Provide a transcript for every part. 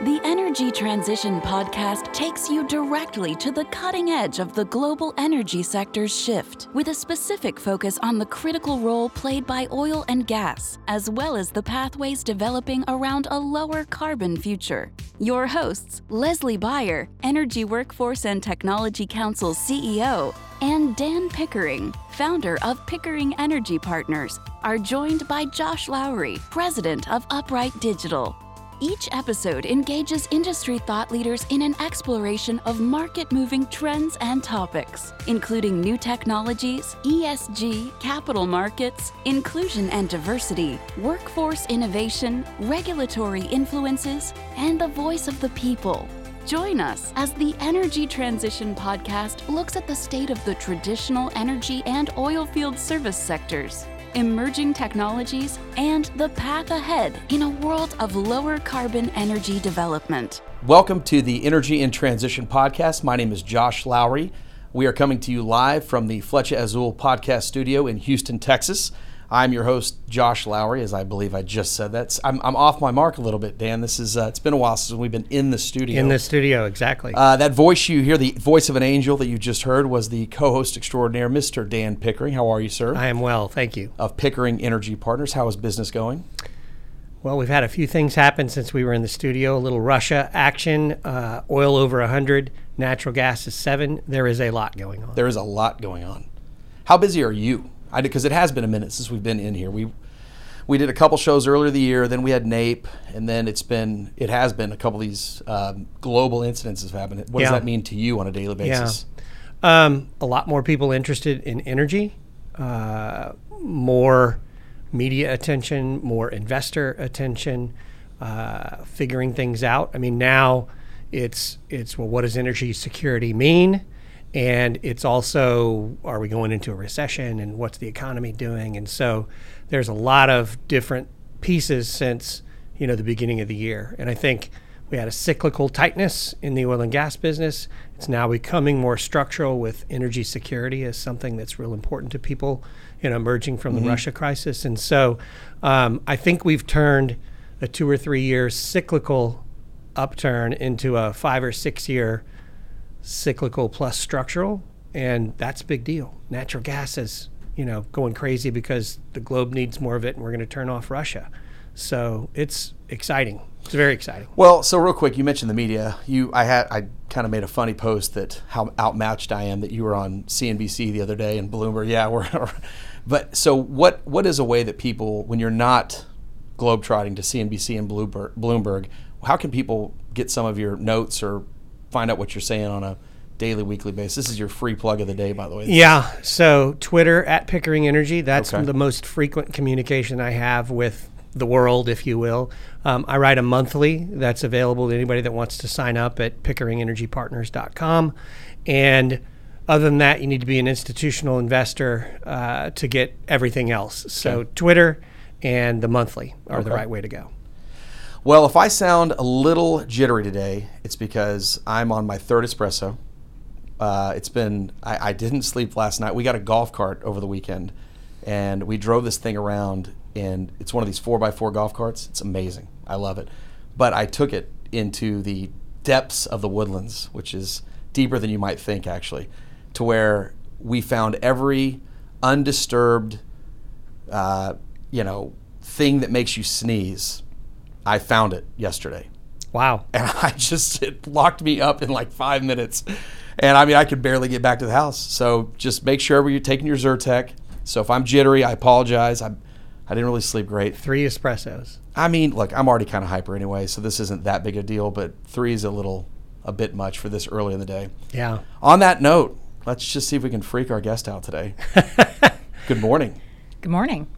The Energy Transition Podcast takes you directly to the cutting edge of the global energy sector's shift, with a specific focus on the critical role played by oil and gas, as well as the pathways developing around a lower carbon future. Your hosts, Leslie Beyer, Energy Workforce and Technology Council CEO, and Dan Pickering, founder of Pickering Energy Partners, are joined by Josh Lowry, president of Upright Digital. Each episode engages industry thought leaders in an exploration of market moving trends and topics, including new technologies, ESG, capital markets, inclusion and diversity, workforce innovation, regulatory influences, and the voice of the people. Join us as the Energy Transition Podcast looks at the state of the traditional energy and oil field service sectors emerging technologies, and the path ahead in a world of lower carbon energy development. Welcome to the Energy in Transition podcast. My name is Josh Lowry. We are coming to you live from the Flecha Azul podcast studio in Houston, Texas. I'm your host, Josh Lowry, as I believe I just said that. I'm, I'm off my mark a little bit, Dan. This is uh, it's been a while since we've been in the studio. In the studio, exactly. Uh, that voice you hear, the voice of an angel that you just heard, was the co-host extraordinaire, Mr. Dan Pickering. How are you, sir? I am well, thank you. Of Pickering Energy Partners. How is business going? Well, we've had a few things happen since we were in the studio. A little Russia action, uh, oil over 100, natural gas is seven. There is a lot going on. There is a lot going on. How busy are you? I did because it has been a minute since we've been in here. We we did a couple shows earlier the year, then we had NAPE, and then it's been it has been a couple of these um, global incidents have happened. What yeah. does that mean to you on a daily basis? Yeah. Um, a lot more people interested in energy, uh, more media attention, more investor attention, uh, figuring things out. I mean, now it's it's well, what does energy security mean? And it's also are we going into a recession and what's the economy doing? And so there's a lot of different pieces since you know the beginning of the year. And i think we had a cyclical tightness in the oil and gas business. It's now becoming more structural with energy security as something that's real important to people you know emerging from mm-hmm. the russia crisis. And so um, i think we've turned a two or three year cyclical upturn into a five or six year cyclical plus structural, and that's a big deal. Natural gas is, you know, going crazy because the globe needs more of it, and we're going to turn off Russia. So it's exciting. It's very exciting. Well, so real quick, you mentioned the media. You, I had, I kind of made a funny post that how outmatched I am that you were on CNBC the other day and Bloomberg. Yeah, we're. but so what? What is a way that people, when you're not globetrotting to CNBC and Bloomberg, Bloomberg, how can people get some of your notes or find out what you're saying on a daily, weekly basis. This is your free plug of the day, by the way. Yeah. So Twitter at Pickering Energy. That's okay. the most frequent communication I have with the world, if you will. Um, I write a monthly that's available to anybody that wants to sign up at pickeringenergypartners.com. And other than that, you need to be an institutional investor uh, to get everything else. So okay. Twitter and the monthly are okay. the right way to go. Well, if I sound a little jittery today, it's because I'm on my third espresso. Uh, it's been, I, I, didn't sleep last night. We got a golf cart over the weekend and we drove this thing around, and it's one of these 4x4 golf carts. It's amazing. I love it. But I took it into the depths of the woodlands, which is deeper than you might think, actually, to where we found every undisturbed, uh, you know, thing that makes you sneeze I found it yesterday. Wow. And I just, it locked me up in like five minutes. And I mean, I could barely get back to the house. So just make sure you're taking your Zyrtec. So if I'm jittery, I apologize. I, I didn't really sleep great. Three espressos. I mean, look, I'm already kind of hyper anyway, so this isn't that big a deal, but three is a little, a bit much for this early in the day. Yeah. On that note, let's just see if we can freak our guest out today. Good morning. Good morning.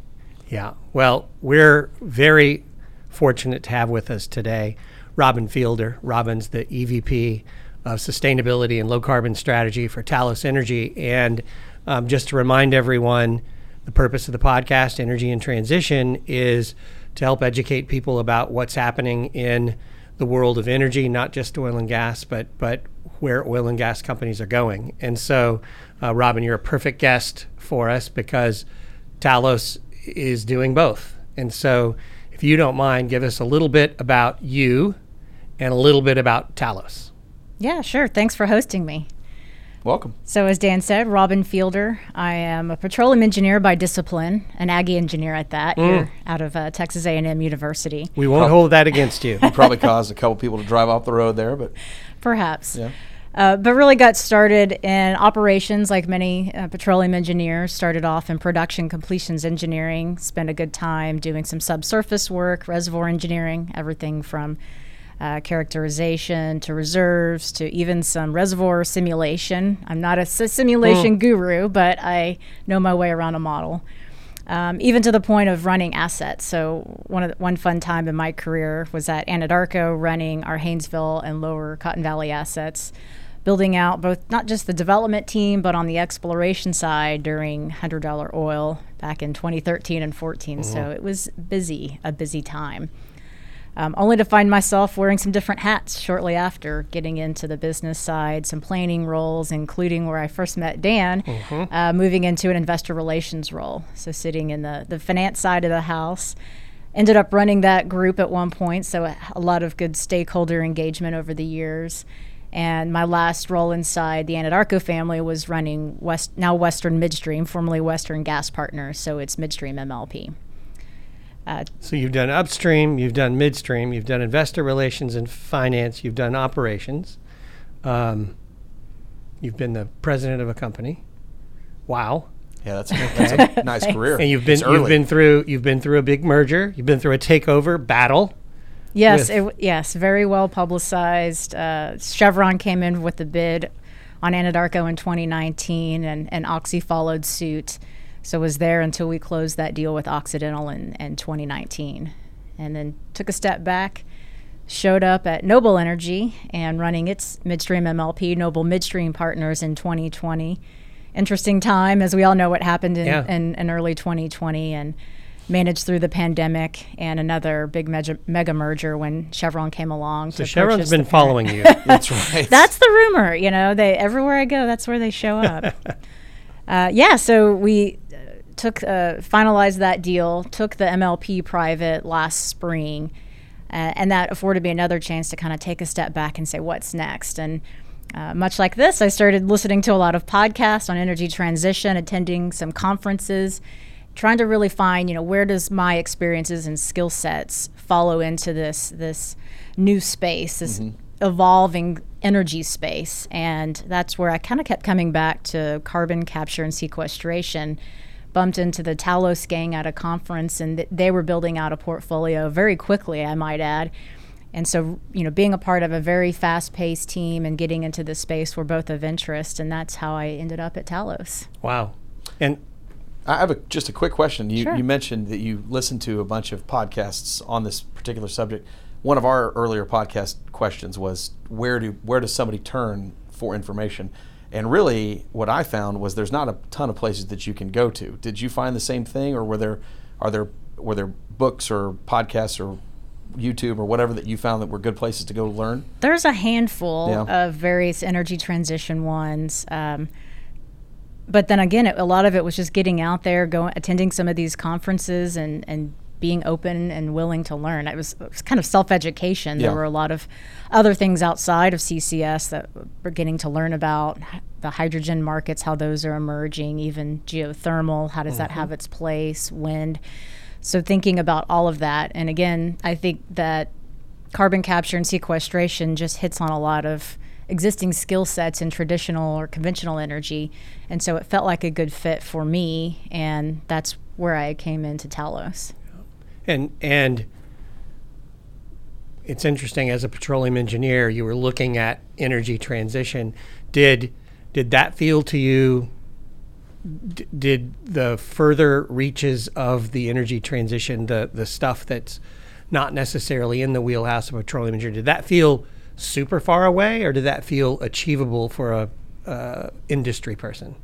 Yeah. Well, we're very fortunate to have with us today Robin Fielder. Robin's the EVP of Sustainability and Low Carbon Strategy for Talos Energy. And um, just to remind everyone, the purpose of the podcast, Energy and Transition, is to help educate people about what's happening in the world of energy, not just oil and gas, but but where oil and gas companies are going. And so, uh, Robin, you're a perfect guest for us because Talos is doing both. And so, if you don't mind, give us a little bit about you and a little bit about Talos. Yeah, sure. Thanks for hosting me. Welcome. So, as Dan said, Robin Fielder. I am a petroleum engineer by discipline, an Aggie engineer at that, here out of uh, Texas A&M University. We won't hold that against you. you. Probably caused a couple people to drive off the road there, but Perhaps. yeah. Uh, but really got started in operations like many uh, petroleum engineers. Started off in production completions engineering, spent a good time doing some subsurface work, reservoir engineering, everything from uh, characterization to reserves to even some reservoir simulation. I'm not a simulation guru, but I know my way around a model. Um, even to the point of running assets. So one of the, one fun time in my career was at Anadarko, running our Haynesville and Lower Cotton Valley assets, building out both not just the development team, but on the exploration side during hundred dollar oil back in 2013 and 14. So it was busy, a busy time. Um, only to find myself wearing some different hats shortly after getting into the business side, some planning roles, including where I first met Dan, uh, moving into an investor relations role. So, sitting in the, the finance side of the house. Ended up running that group at one point, so a, a lot of good stakeholder engagement over the years. And my last role inside the Anadarko family was running West, now Western Midstream, formerly Western Gas Partners, so it's Midstream MLP. So you've done upstream, you've done midstream, you've done investor relations and finance, you've done operations. Um, you've been the president of a company. Wow. Yeah, that's, that's a nice career. And you've been you've been through you've been through a big merger. You've been through a takeover battle. Yes, it, yes, very well publicized. Uh, Chevron came in with the bid on Anadarko in 2019, and, and Oxy followed suit. So was there until we closed that deal with Occidental in, in 2019, and then took a step back. Showed up at Noble Energy and running its midstream MLP, Noble Midstream Partners, in 2020. Interesting time, as we all know what happened in, Yeah. in, in early 2020, and managed through the pandemic and another big mega, mega merger when Chevron came along. So to Chevron's purchase been following you. That's right. That's the rumor, you know. They everywhere I go, that's where they show up. uh, yeah, so we uh, took uh, finalized that deal, took the MLP private last spring, uh, and that afforded me another chance to kind of take a step back and say what's next. And uh, much like this, I started listening to a lot of podcasts on energy transition, attending some conferences, trying to really find, you know, where does my experiences and skill sets follow into this this new space, this mm-hmm. evolving energy space, and that's where I kind of kept coming back to carbon capture and sequestration. Bumped into the Talos gang at a conference, and th- they were building out a portfolio very quickly, I might add. And so, you know, being a part of a very fast paced team and getting into the space were both of interest. And that's how I ended up at Talos. wow. And I have a, just a quick question. You, Sure. you mentioned that you listened to a bunch of podcasts on this particular subject. One of our earlier podcast questions was where do where does somebody turn for information? And really, what I found was there's not a ton of places that you can go to. Did you find the same thing, or were there are there were there books or podcasts or YouTube or whatever that you found that were good places to go learn? There's a handful Yeah. of various energy transition ones. Um, but then again, it, a lot of it was just getting out there, going, attending some of these conferences, and and being open and willing to learn. It was, it was kind of self education. Yeah. There were a lot of other things outside of CCS that we're getting to learn about the hydrogen markets, how those are emerging, even geothermal. How does that mm-hmm. have its place? Wind. So thinking about all of that, and again, I think that carbon capture and sequestration just hits on a lot of existing skill sets in traditional or conventional energy. And so it felt like a good fit for me. And that's where I came into Talos. and and it's interesting as a petroleum engineer you were looking at energy transition did did that feel to you d- did the further reaches of the energy transition the the stuff that's not necessarily in the wheelhouse of a petroleum engineer did that feel super far away or did that feel achievable for a uh, industry person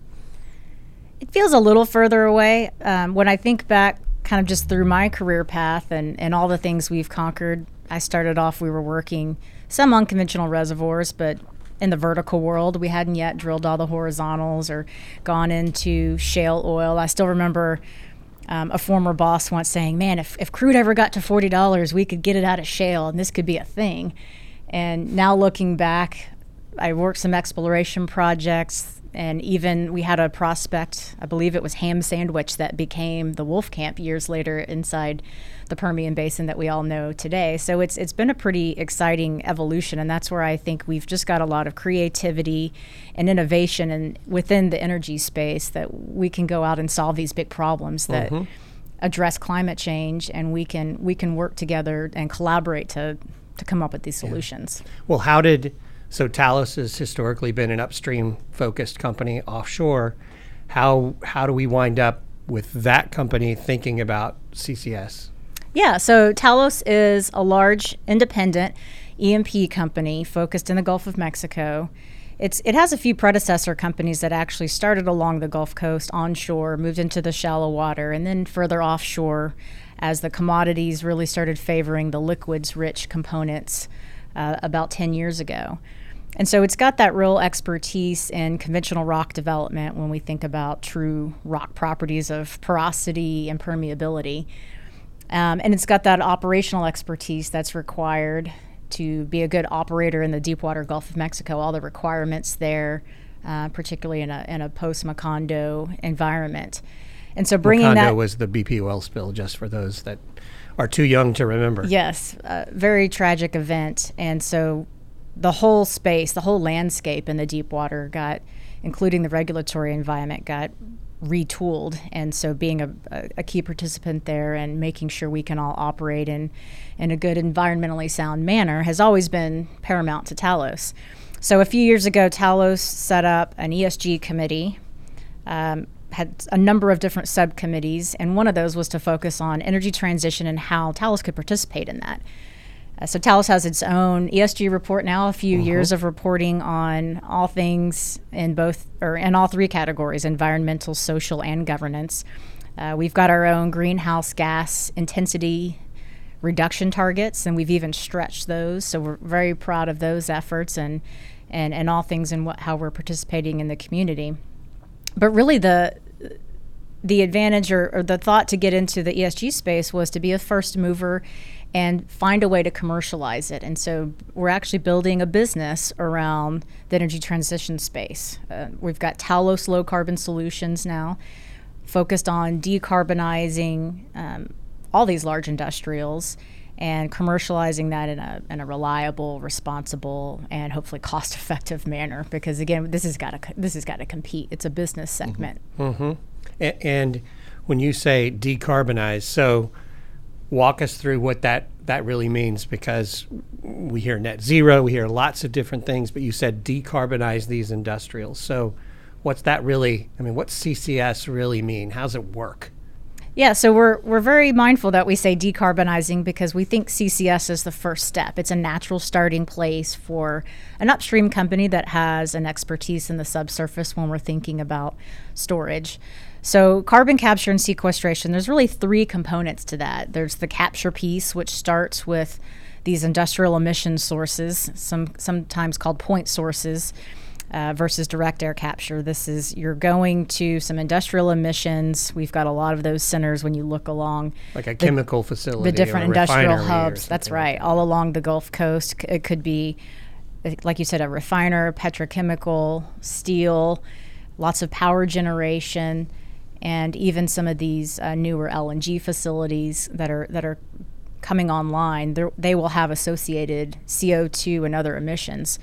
It feels a little further away. Um, when I think back, kind of just through my career path and, and all the things we've conquered, I started off, we were working some unconventional reservoirs, but in the vertical world, we hadn't yet drilled all the horizontals or gone into shale oil. I still remember um, a former boss once saying, Man, if, if crude ever got to $40, we could get it out of shale and this could be a thing. And now looking back, I worked some exploration projects, and even we had a prospect, I believe it was Ham Sandwich, that became the Wolfcamp years later inside the Permian Basin that we all know today. So it's it's been a pretty exciting evolution, and that's where I think we've just got a lot of creativity and innovation, and within the energy space that we can go out and solve these big problems that. Mm-hmm. address climate change and we can we can work together and collaborate to to come up with these solutions. Well, how did so Talos has historically been an upstream focused company offshore. How how do we wind up with that company thinking about CCS? Yeah, so Talos is a large independent E&P company focused in the Gulf of Mexico. It's it has a few predecessor companies that actually started along the Gulf Coast onshore, moved into the shallow water, and then further offshore as the commodities really started favoring the liquids rich components uh, about 10 years ago. And so it's got that real expertise in conventional rock development when we think about true rock properties of porosity and permeability. Um, and it's got that operational expertise that's required to be a good operator in the deepwater Gulf of Mexico, all the requirements there, uh, particularly in a, in a post Macondo environment. And so bringing Macondo that was the BP oil spill, just for those that are too young to remember. Yes, a very tragic event. And so the whole space, the whole landscape in the deep water got, including the regulatory environment, got retooled. And so being a, a, key participant there and making sure we can all operate in, in a good environmentally sound manner has always been paramount to Talos. So a few years ago, Talos set up an ESG committee. Um, had a number of different subcommittees, and one of those was to focus on energy transition and how Talos could participate in that. Uh, so Talos has its own ESG report now, a few Mm-hmm. years of reporting on all things in both or in all three categories: environmental, social, and governance. Uh, we've got our own greenhouse gas intensity reduction targets, and we've even stretched those. So we're very proud of those efforts and and, and all things in what, how we're participating in the community. But really, the the advantage or, or the thought to get into the ESG space was to be a first mover and find a way to commercialize it. And so we're actually building a business around the energy transition space. Uh, we've got Talos Low Carbon Solutions now, focused on decarbonizing um, all these large industrials and commercializing that in a, in a reliable, responsible, and hopefully cost-effective manner. Because again, this has got to this has got to compete. It's a business mm-hmm. segment. Mm-hmm. A- and when you say decarbonize, so walk us through what that that really means because we hear net zero, we hear lots of different things, but you said decarbonize these industrials. So what's that really? I mean, what's CCS really mean? How's it work? Yeah, so we're we're very mindful that we say decarbonizing because we think CCS is the first step. It's a natural starting place for an upstream company that has an expertise in the subsurface when we're thinking about storage. So carbon capture and sequestration, there's really three components to that. There's the capture piece, which starts with these industrial emission sources, some sometimes called point sources uh, versus direct air capture. This is you're going to some industrial emissions. We've got a lot of those centers when you look along Like a chemical facility, the different industrial hubs. That's right, all along the Gulf Coast. It could be, like you said, a refiner, petrochemical, steel, lots of power generation, and even some of these uh, newer LNG facilities that are that are coming online. They will have associated CO2 and other emissions.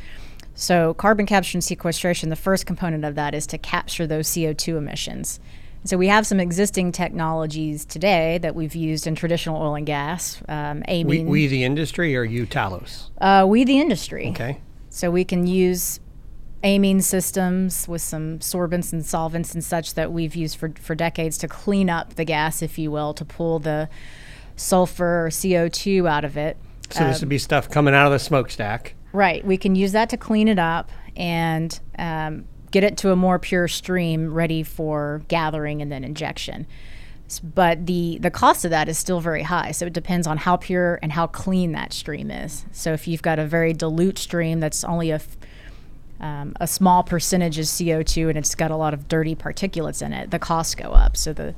So, carbon capture and sequestration, the first component of that is to capture those CO2 emissions. So, we have some existing technologies today that we've used in traditional oil and gas. Um, We, amine, we the industry or you Talos? uh, we the industry. Okay. So, we can use amine systems with some sorbents and solvents and such that we've used for, for decades to clean up the gas, if you will, to pull the sulfur or CO2 out of it. So this would be stuff coming out of the smokestack. Right. We can use that to clean it up and um, get it to a more pure stream ready for gathering and then injection. But the, the cost of that is still very high. So it depends on how pure and how clean that stream is. So if you've got a very dilute stream that's only a, um, a small percentage is CO2 and it's got a lot of dirty particulates in it, the costs go up. So the,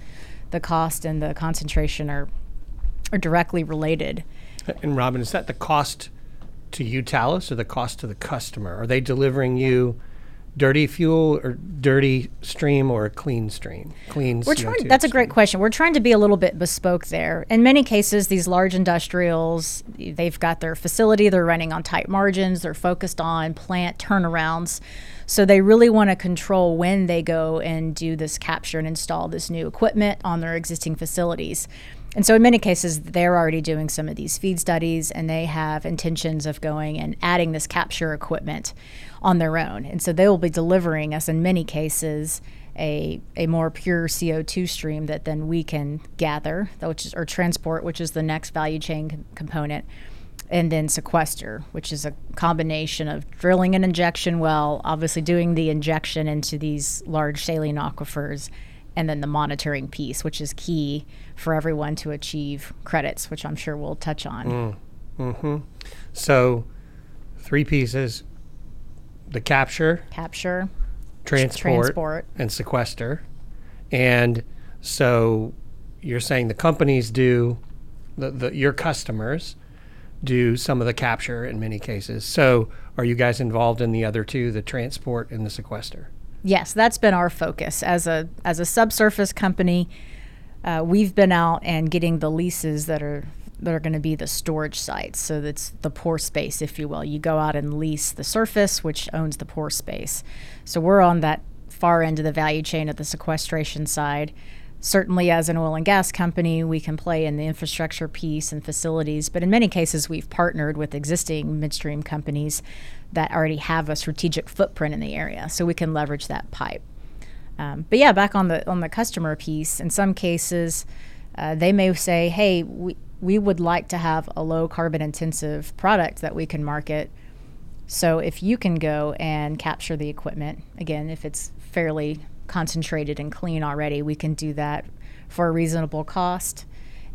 the cost and the concentration are, are directly related. And Robin, is that the cost to you, Talos, or the cost to the customer? Are they delivering you dirty fuel or dirty stream or a clean stream? Clean We're CO2 trying, that's a great question. We're trying to be a little bit bespoke there. In many cases, these large industrials, they've got their facility, they're running on tight margins, they're focused on plant turnarounds. So they really want to control when they go and do this capture and install this new equipment on their existing facilities. And so, in many cases, they're already doing some of these feed studies and they have intentions of going and adding this capture equipment on their own. And so, they will be delivering us, in many cases, a, a more pure CO2 stream that then we can gather, which is, or transport, which is the next value chain com- component, and then sequester, which is a combination of drilling an injection well, obviously doing the injection into these large saline aquifers, and then the monitoring piece, which is key for everyone to achieve credits, which I'm sure we'll touch on. Mm. hmm So, three pieces the capture, Capture, transport, transport. and sequester. And so you're saying the companies do, the, the, your customers do some of the capture in many cases. So are you guys involved in the other two, the transport and the sequester? Yes, that's been our focus as a as a subsurface company. Uh, we've been out and getting the leases that are that are going to be the storage sites. So that's the pore space, if you will. You go out and lease the surface, which owns the pore space. So we're on that far end of the value chain at the sequestration side. Certainly, as an oil and gas company, we can play in the infrastructure piece and facilities, but in many cases, we've partnered with existing midstream companies that already have a strategic footprint in the area, so we can leverage that pipe. Um, but yeah, back on the on the customer piece, in some cases, uh, they may say, "Hey, we we would like to have a low carbon intensive product that we can market." So if you can go and capture the equipment, again, if it's fairly concentrated and clean already, we can do that for a reasonable cost.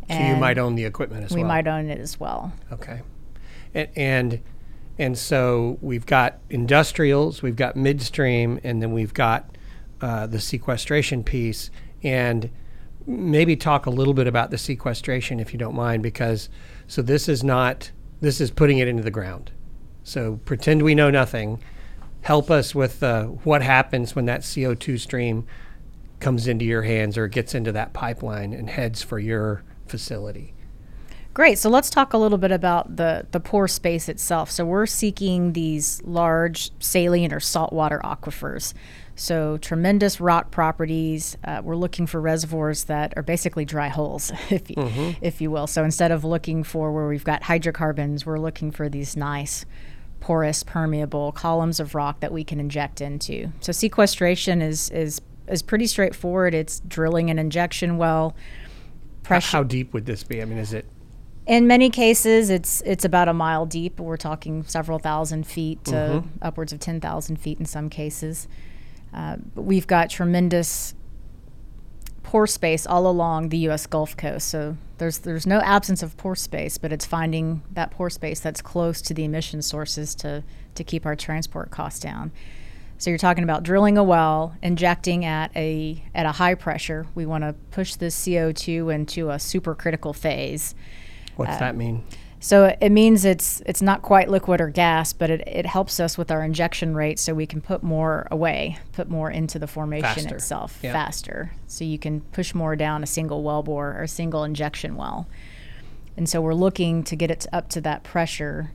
So you might own the equipment as we well. We might own it as well. Okay. And, and and so we've got industrials, we've got midstream, and then we've got uh, the sequestration piece. And maybe talk a little bit about the sequestration, if you don't mind, because so this is not this is putting it into the ground. So pretend we know nothing. Help us with uh, what happens when that CO two stream comes into your hands or gets into that pipeline and heads for your facility. Great. So let's talk a little bit about the, the pore space itself. So we're seeking these large saline or saltwater aquifers. So tremendous rock properties. Uh, we're looking for reservoirs that are basically dry holes, if you, if you will. So instead of looking for where we've got hydrocarbons, we're looking for these nice porous, permeable columns of rock that we can inject into. So sequestration is is is pretty straightforward. It's drilling an injection well. How, Pressure. how deep would this be? I mean, is it In many cases, it's it's about a mile deep. We're talking several thousand feet to Mm-hmm. upwards of ten thousand feet in some cases. Uh, we've got tremendous pore space all along the U.S. Gulf Coast. So there's there's no absence of pore space, but it's finding that pore space that's close to the emission sources to to keep our transport costs down. So you're talking about drilling a well, injecting at a at a high pressure. We want to push the CO2 into a supercritical phase. what's uh, that mean? So it means it's it's not quite liquid or gas, but it, it helps us with our injection rate so we can put more away, put more into the formation Faster. itself Yeah. faster. So you can push more down a single well bore or a single injection well. And so we're looking to get it up to that pressure.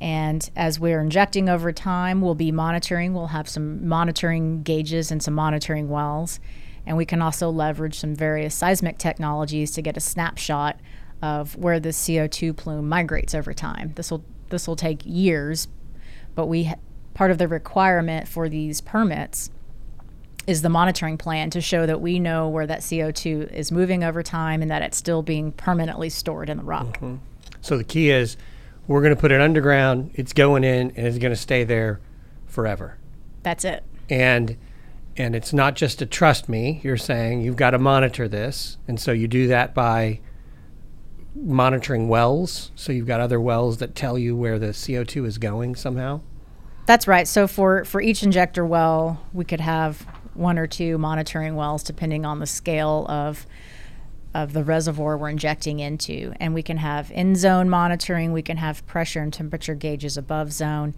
And as we're injecting over time, we'll be monitoring. We'll have some monitoring gauges and some monitoring wells. And we can also leverage some various seismic technologies to get a snapshot of where the CO2 plume migrates over time. This will this will take years, but we part of the requirement for these permits is the monitoring plan to show that we know where that CO2 is moving over time and that it's still being permanently stored in the rock. Mm-hmm. So the key is we're going to put it underground, it's going in, and it's going to stay there forever. That's it. And and it's not just to trust me. You're saying you've got to monitor this, and so you do that by monitoring wells. So you've got other wells that tell you where the CO2 is going somehow. That's right. So for for each injector well, we could have one or two monitoring wells depending on the scale of of the reservoir we're injecting into. And we can have in zone monitoring, we can have pressure and temperature gauges above zone.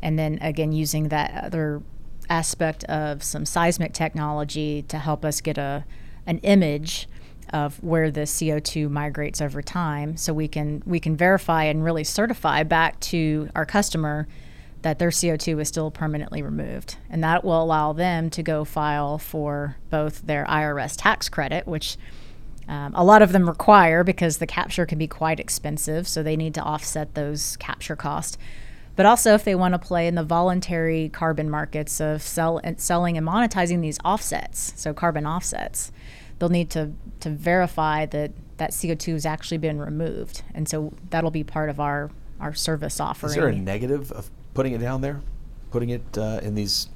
And then again, using that other aspect of some seismic technology to help us get a an image of where the CO2 migrates over time so we can we can verify and really certify back to our customer that their CO2 is still permanently removed. And that will allow them to go file for both their IRS tax credit, which um, a lot of them require because the capture can be quite expensive, so they need to offset those capture costs. But also, if they want to play in the voluntary carbon markets of sell, selling and monetizing these offsets, so carbon offsets, they'll need to, to verify that that CO2 has actually been removed. And so that'll be part of our, our service offering. Is there a negative of putting it down there, putting it uh, in these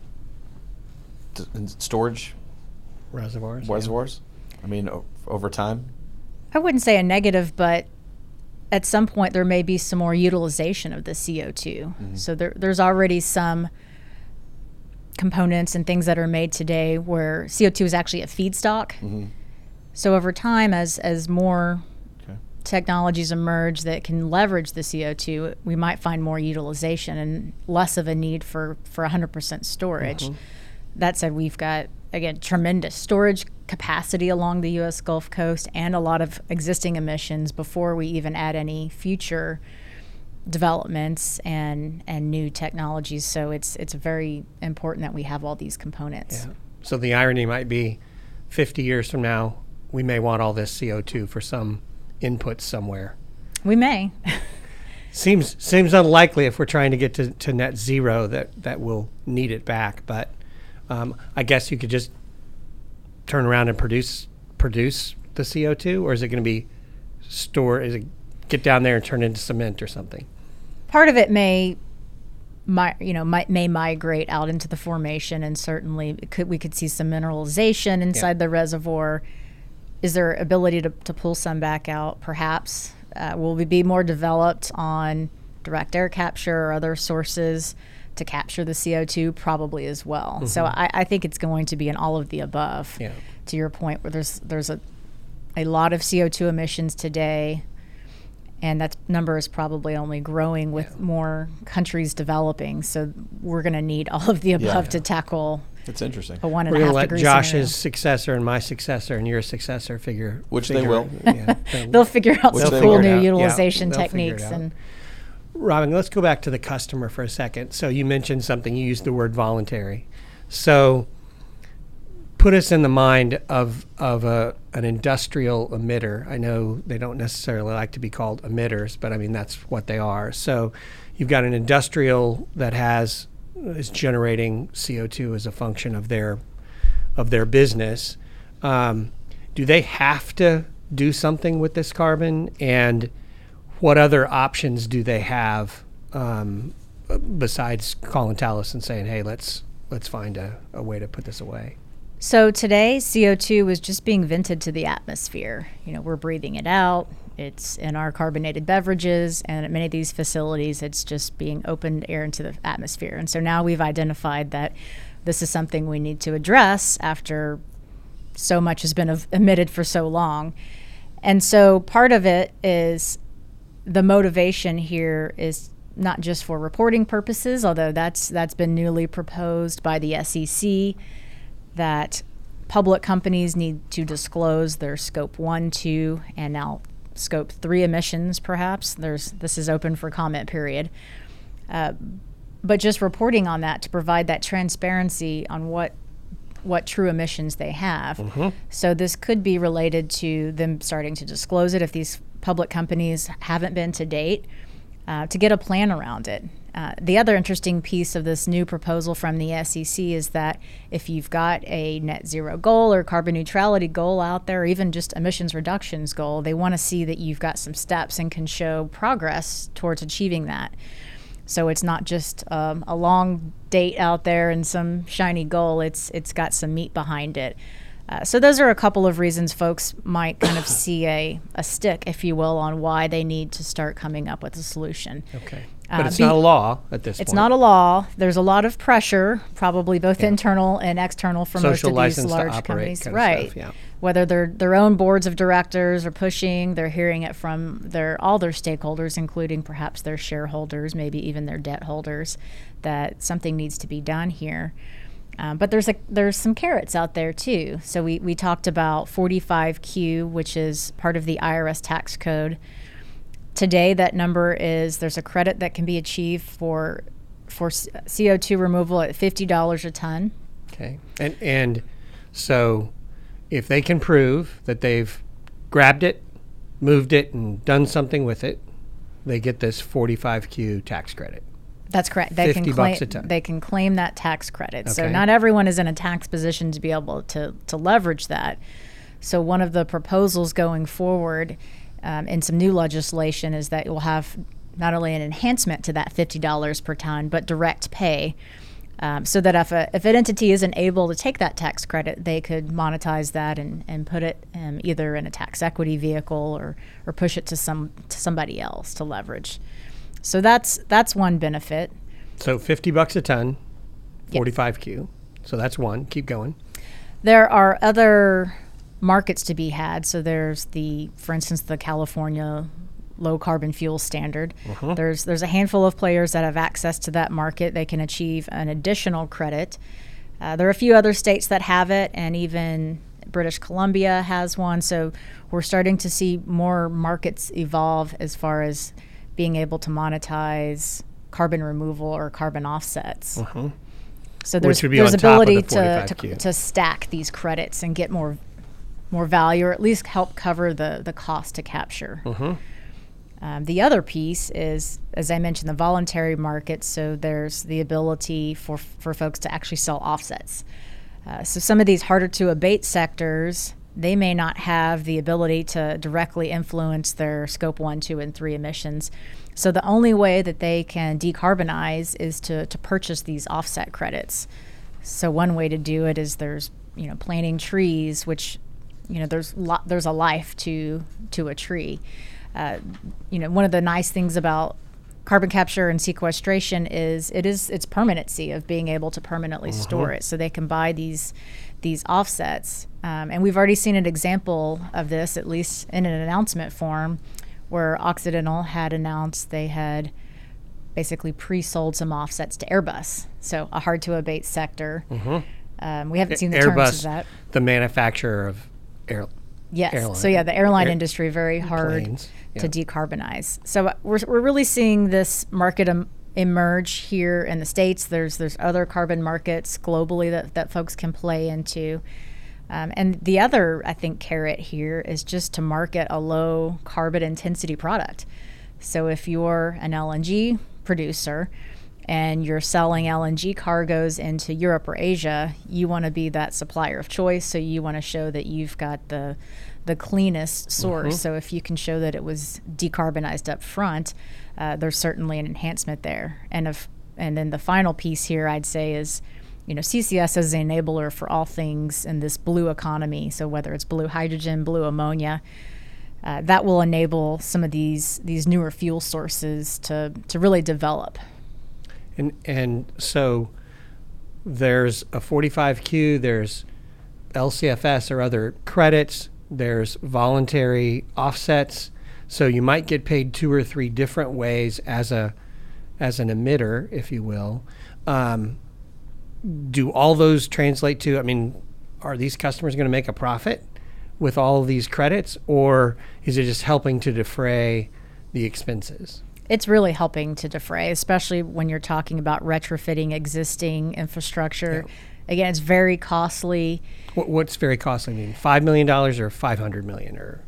t- in storage Reservoirs. yeah. reservoirs? I mean, o- over time. I wouldn't say a negative, but at some point there may be some more utilization of the CO2. So there, there's already some components and things that are made today where CO2 is actually a feedstock. Mm-hmm. So over time, as as more Okay. technologies emerge that can leverage the CO2, we might find more utilization and less of a need for, for 100% storage. Mm-hmm. That said, we've got, again, tremendous storage capacity along the U.S. Gulf Coast and a lot of existing emissions before we even add any future developments and, and new technologies. So it's, it's very important that we have all these components. Yeah. So the irony might be 50 years from now, we may want all this CO2 for some input somewhere. We may. Seems seems unlikely if we're trying to get to, to net zero that, that we'll need it back. But um, I guess you could just turn around and produce produce the CO two, or is it going to be store? Is it get down there and turn into cement or something? Part of it may mi- you know might, may migrate out into the formation and certainly could we could see some mineralization inside the reservoir. Is there ability to, to pull some back out? Perhaps uh, will we be more developed on direct air capture or other sources to capture the co2 probably as well. So I, I think it's going to be in all of the above. Yeah. to your point where there's there's a a lot of CO2 emissions today and that number is probably only growing with more countries developing. So we're going to need all of the above Yeah. to tackle It's interesting. a one and We're a going half to let degree Josh's scenario. successor and my successor and your successor figure. Which they will. Yeah, they'll- They'll figure out Which some cool new out. Utilization they'll figure it techniques and Robin, let's go back to the customer for a second. So you mentioned something, you used the word voluntary. So put us in the mind of, of a, an industrial emitter. I know they don't necessarily like to be called emitters, but I mean, that's what they are. So you've got an industrial that has, is generating CO2 as a function of their, of their business. Um, do they have to do something with this carbon? And what other options do they have um, besides calling Talos and saying, "Hey, let's let's find a, a way to put this away"? So today, CO2 is just being vented to the atmosphere. You know, we're breathing it out. It's in our carbonated beverages, and at many of these facilities, it's just being opened air into the atmosphere. And so now we've identified that this is something we need to address after so much has been emitted for so long. And so part of it is the motivation here is not just for reporting purposes, although that's that's been newly proposed by the SEC that public companies need to disclose their scope 1, 2 and now scope 3 emissions perhaps. There's this is open for comment period. Uh, but just reporting on that to provide that transparency on what what true emissions they have. So this could be related to them starting to disclose it if these public companies haven't been to date, uh, to get a plan around it. Uh, the other interesting piece of this new proposal from the SEC is that if you've got a net zero goal or carbon neutrality goal out there, or even just emissions reductions goal, they want to see that you've got some steps and can show progress towards achieving that. So it's not just um, a long date out there and some shiny goal. It's it's got some meat behind it. Uh, so those are a couple of reasons folks might kind of see a, a stick, if you will, on why they need to start coming up with a solution. Okay, but it's be- not a law at this point. It's point. not a law. There's a lot of pressure, probably both internal and external, for social most of license these to large operate companies. kind of right. stuff, yeah. whether their their own boards of directors are pushing, they're hearing it from their all their stakeholders, including perhaps their shareholders, maybe even their debt holders, that something needs to be done here. Um, but there's a there's some carrots out there too. So we, we talked about 45Q, which is part of the IRS tax code. Today, that number is there's a credit that can be achieved for for CO2 removal at fifty dollars a ton. Okay, and and so if they can prove that they've grabbed it, moved it, and done something with it, they get this 45Q tax credit. That's correct. They 50 can claim, bucks a ton. They can claim that tax credit. So not everyone is in a tax position to be able to to leverage that. So one of the proposals going forward um, in some new legislation is that will have not only an enhancement to that fifty dollars per ton, but direct pay. Um, so that if, a, if an entity isn't able to take that tax credit, they could monetize that and, and put it um, either in a tax equity vehicle or, or push it to some to somebody else to leverage. So that's that's one benefit. So 50 bucks a ton, Yes. 45Q. So that's one. Keep going. There are other markets to be had. So there's the, for instance, the California low carbon fuel standard. There's there's a handful of players that have access to that market. They can achieve an additional credit. Uh, there are a few other states that have it, and even British Columbia has one. So we're starting to see more markets evolve as far as being able to monetize carbon removal or carbon offsets. So there's, there's on top of ability the to, to, to stack these credits and get more more value, or at least help cover the the cost to capture. Um, the other piece is, as I mentioned, the voluntary market. So there's the ability for for folks to actually sell offsets. Uh, so some of these harder to abate sectors, they may not have the ability to directly influence their scope one, two, and three emissions. So the only way that they can decarbonize is to, to purchase these offset credits. So one way to do it is there's you know planting trees, which you know there's lo- there's a life to to a tree. Uh, you know one of the nice things about carbon capture and sequestration is it is its permanency of being able to permanently store it. So they can buy these these offsets, um, and we've already seen an example of this, at least in an announcement form, where Occidental had announced they had basically pre-sold some offsets to Airbus, so a hard to abate sector. Um, we haven't seen the terms of Airbus, that. the manufacturer of air. Yes. airline- So yeah, the airline air- industry very hard planes, to decarbonize. So uh, we're, we're really seeing this market em- emerge here in the states. There's there's other carbon markets globally that that folks can play into. Um, and the other, I think, carrot here is just to market a low carbon intensity product. So if you're an LNG producer and you're selling LNG cargoes into Europe or Asia, you want to be that supplier of choice. So you want to show that you've got the the cleanest source. So if you can show that it was decarbonized up front, uh, there's certainly an enhancement there. And if and then the final piece here, I'd say is you know, CCS is an enabler for all things in this blue economy. So whether it's blue hydrogen, blue ammonia, uh, that will enable some of these these newer fuel sources to to really develop. And and so there's a 45Q, there's LCFS or other credits, there's voluntary offsets. So you might get paid two or three different ways as a as an emitter, if you will. Um, do all those translate to? I mean, are these customers going to make a profit with all these credits, or is it just helping to defray the expenses? It's really helping to defray, especially when you're talking about retrofitting existing infrastructure. Again, it's very costly. What, what's very costly? I mean, five million dollars or five hundred million or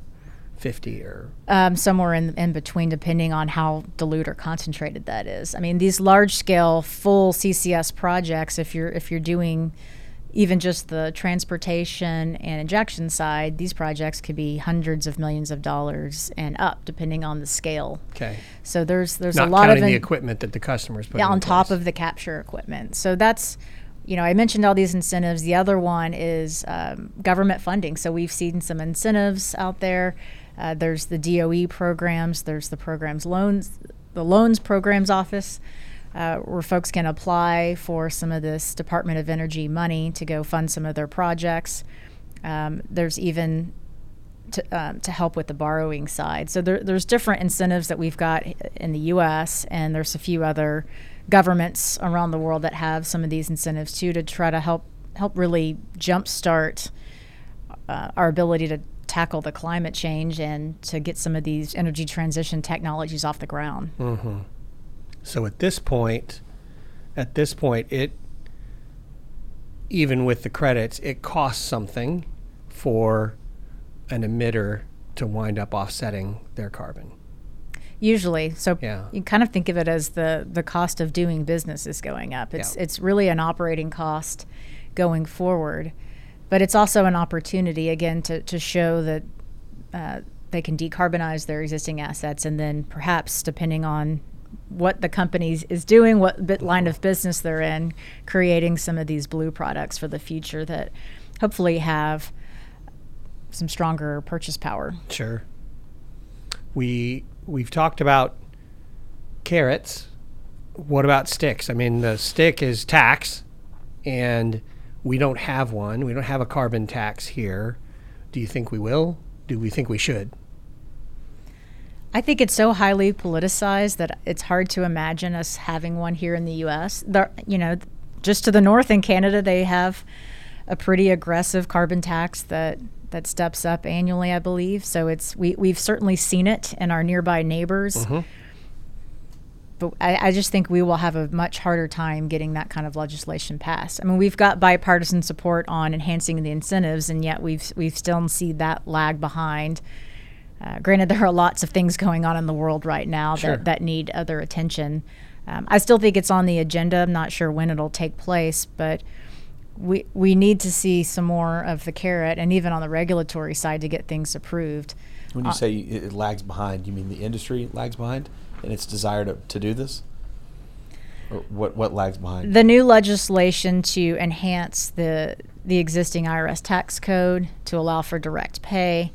fifty or um, somewhere in, in between, depending on how dilute or concentrated that is. I mean, these large scale full CCS projects, if you're if you're doing even just the transportation and injection side, these projects could be hundreds of millions of dollars and up, depending on the scale. okay, So there's there's not a lot counting of the equipment that the customers put yeah, on top place. of the capture equipment. So that's, you know, I mentioned all these incentives. The other one is um, government funding. So we've seen some incentives out there. Uh, there's the DOE programs. There's the programs loans, the loans programs office, uh, where folks can apply for some of this Department of Energy money to go fund some of their projects. Um, there's even to, um, to help with the borrowing side. So there, there's different incentives that we've got in the U.S. and there's a few other governments around the world that have some of these incentives too to try to help help really jumpstart uh, our ability to tackle the climate change and to get some of these energy transition technologies off the ground. Mm-hmm. So at this point, at this point, it even with the credits, it costs something for an emitter to wind up offsetting their carbon. Usually, so Yeah. you kind of think of it as the the cost of doing business is going up. It's Yeah. it's really an operating cost going forward, but it's also an opportunity again to to show that uh, they can decarbonize their existing assets, and then perhaps depending on what the company is doing, what line of business they're in, creating some of these blue products for the future that hopefully have some stronger purchase power. Sure. We we've talked about carrots. What about sticks? I mean, the stick is tax, and we don't have one. We don't have a carbon tax here. Do you think we will? Do we think we should? I think it's so highly politicized that it's hard to imagine us having one here in the U.S. There, you know, just to the north in Canada, they have a pretty aggressive carbon tax that that steps up annually, I believe. So it's we we've certainly seen it in our nearby neighbors. Mm-hmm. But I, I just think we will have a much harder time getting that kind of legislation passed. I mean, we've got bipartisan support on enhancing the incentives, and yet we've we've still seen that lag behind. Uh, granted, there are lots of things going on in the world right now Sure. that, that need other attention. Um, I still think it's on the agenda. I'm not sure when it'll take place, but we we need to see some more of the carrot, and even on the regulatory side, to get things approved. When you say it it lags behind, you mean the industry lags behind in its desire to, to do this? Or what, what lags behind? The new legislation to enhance the the existing IRS tax code to allow for direct pay.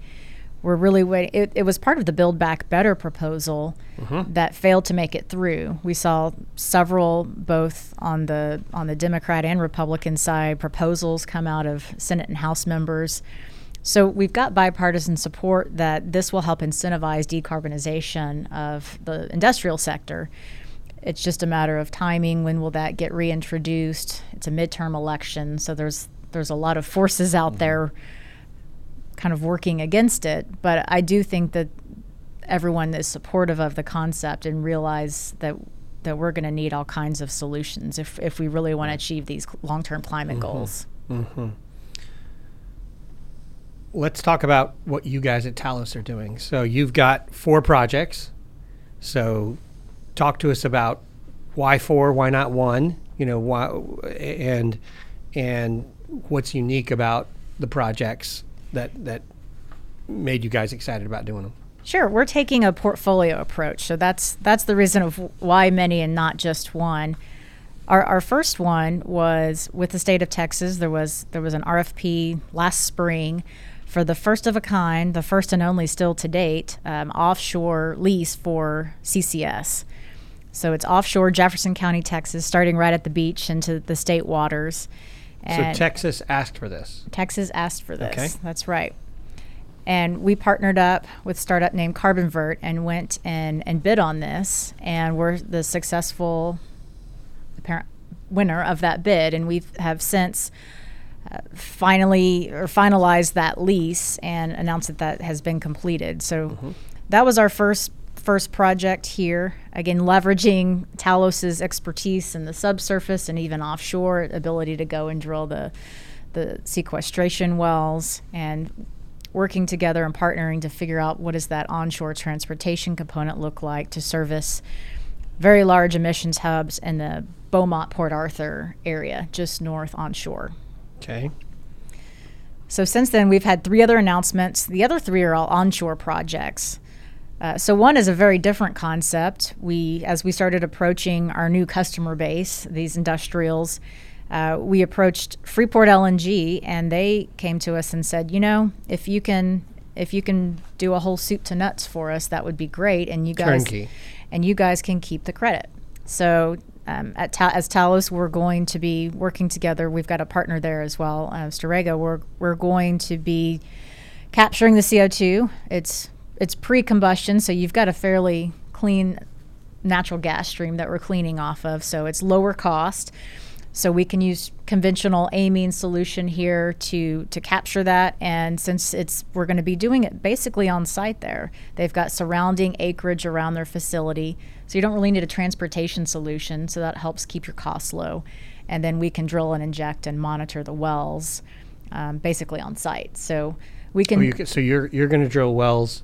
We're really waiting. It, it was part of the Build Back Better proposal mm-hmm. that failed to make it through. We saw several, both on the on the Democrat and Republican side, proposals come out of Senate and House members. So we've got bipartisan support that this will help incentivize decarbonization of the industrial sector. It's just a matter of timing. When will that get reintroduced? It's a midterm election, so there's there's a lot of forces out mm-hmm. there kind of working against it. But I do think that everyone is supportive of the concept and realize that that we're going to need all kinds of solutions if if we really want to achieve these long-term climate mm-hmm. goals. Mm-hmm. Let's talk about what you guys at Talos are doing. So you've got four projects. So talk to us about why four, why not one? You know, why and and what's unique about the projects that that made you guys excited about doing them? Sure, we're taking a portfolio approach. So that's that's the reason of why many and not just one. Our, our first one was with the state of Texas. There was there was an RFP last spring for the first of a kind, the first and only still to date, um, offshore lease for CCS. So it's offshore Jefferson County, Texas, starting right at the beach into the state waters. So Texas asked for this. Texas asked for this. Okay. That's right. And we partnered up with a startup named Carbonvert and went and, and bid on this. And we're the successful apparent winner of that bid. And we have since uh, finally or finalized that lease and announced that that has been completed. So that was our first first project here. Again, leveraging Talos's expertise in the subsurface and even offshore ability to go and drill the the sequestration wells and working together and partnering to figure out what does that onshore transportation component look like to service very large emissions hubs in the Beaumont Port Arthur area just north onshore. Okay. So since then, we've had three other announcements. The other three are all onshore projects. Uh, so one is a very different concept. We, as we started approaching our new customer base, these industrials, uh, we approached Freeport LNG, and they came to us and said, you know, if you can, if you can do a whole soup to nuts for us, that would be great. And you guys, Turnkey. and you guys can keep the credit. So Um, at Ta- as Talos, we're going to be working together. We've got a partner there as well, uh, Storegga. We're we're going to be capturing the CO2. It's it's pre-combustion, so you've got a fairly clean natural gas stream that we're cleaning off of. So it's lower cost. So we can use conventional amine solution here to to capture that. And since it's we're going to be doing it basically on site there, they've got surrounding acreage around their facility, so you don't really need a transportation solution. So that helps keep your costs low. And then we can drill and inject and monitor the wells, um, basically on site. So we can. Oh, you can- so you're you're going to drill wells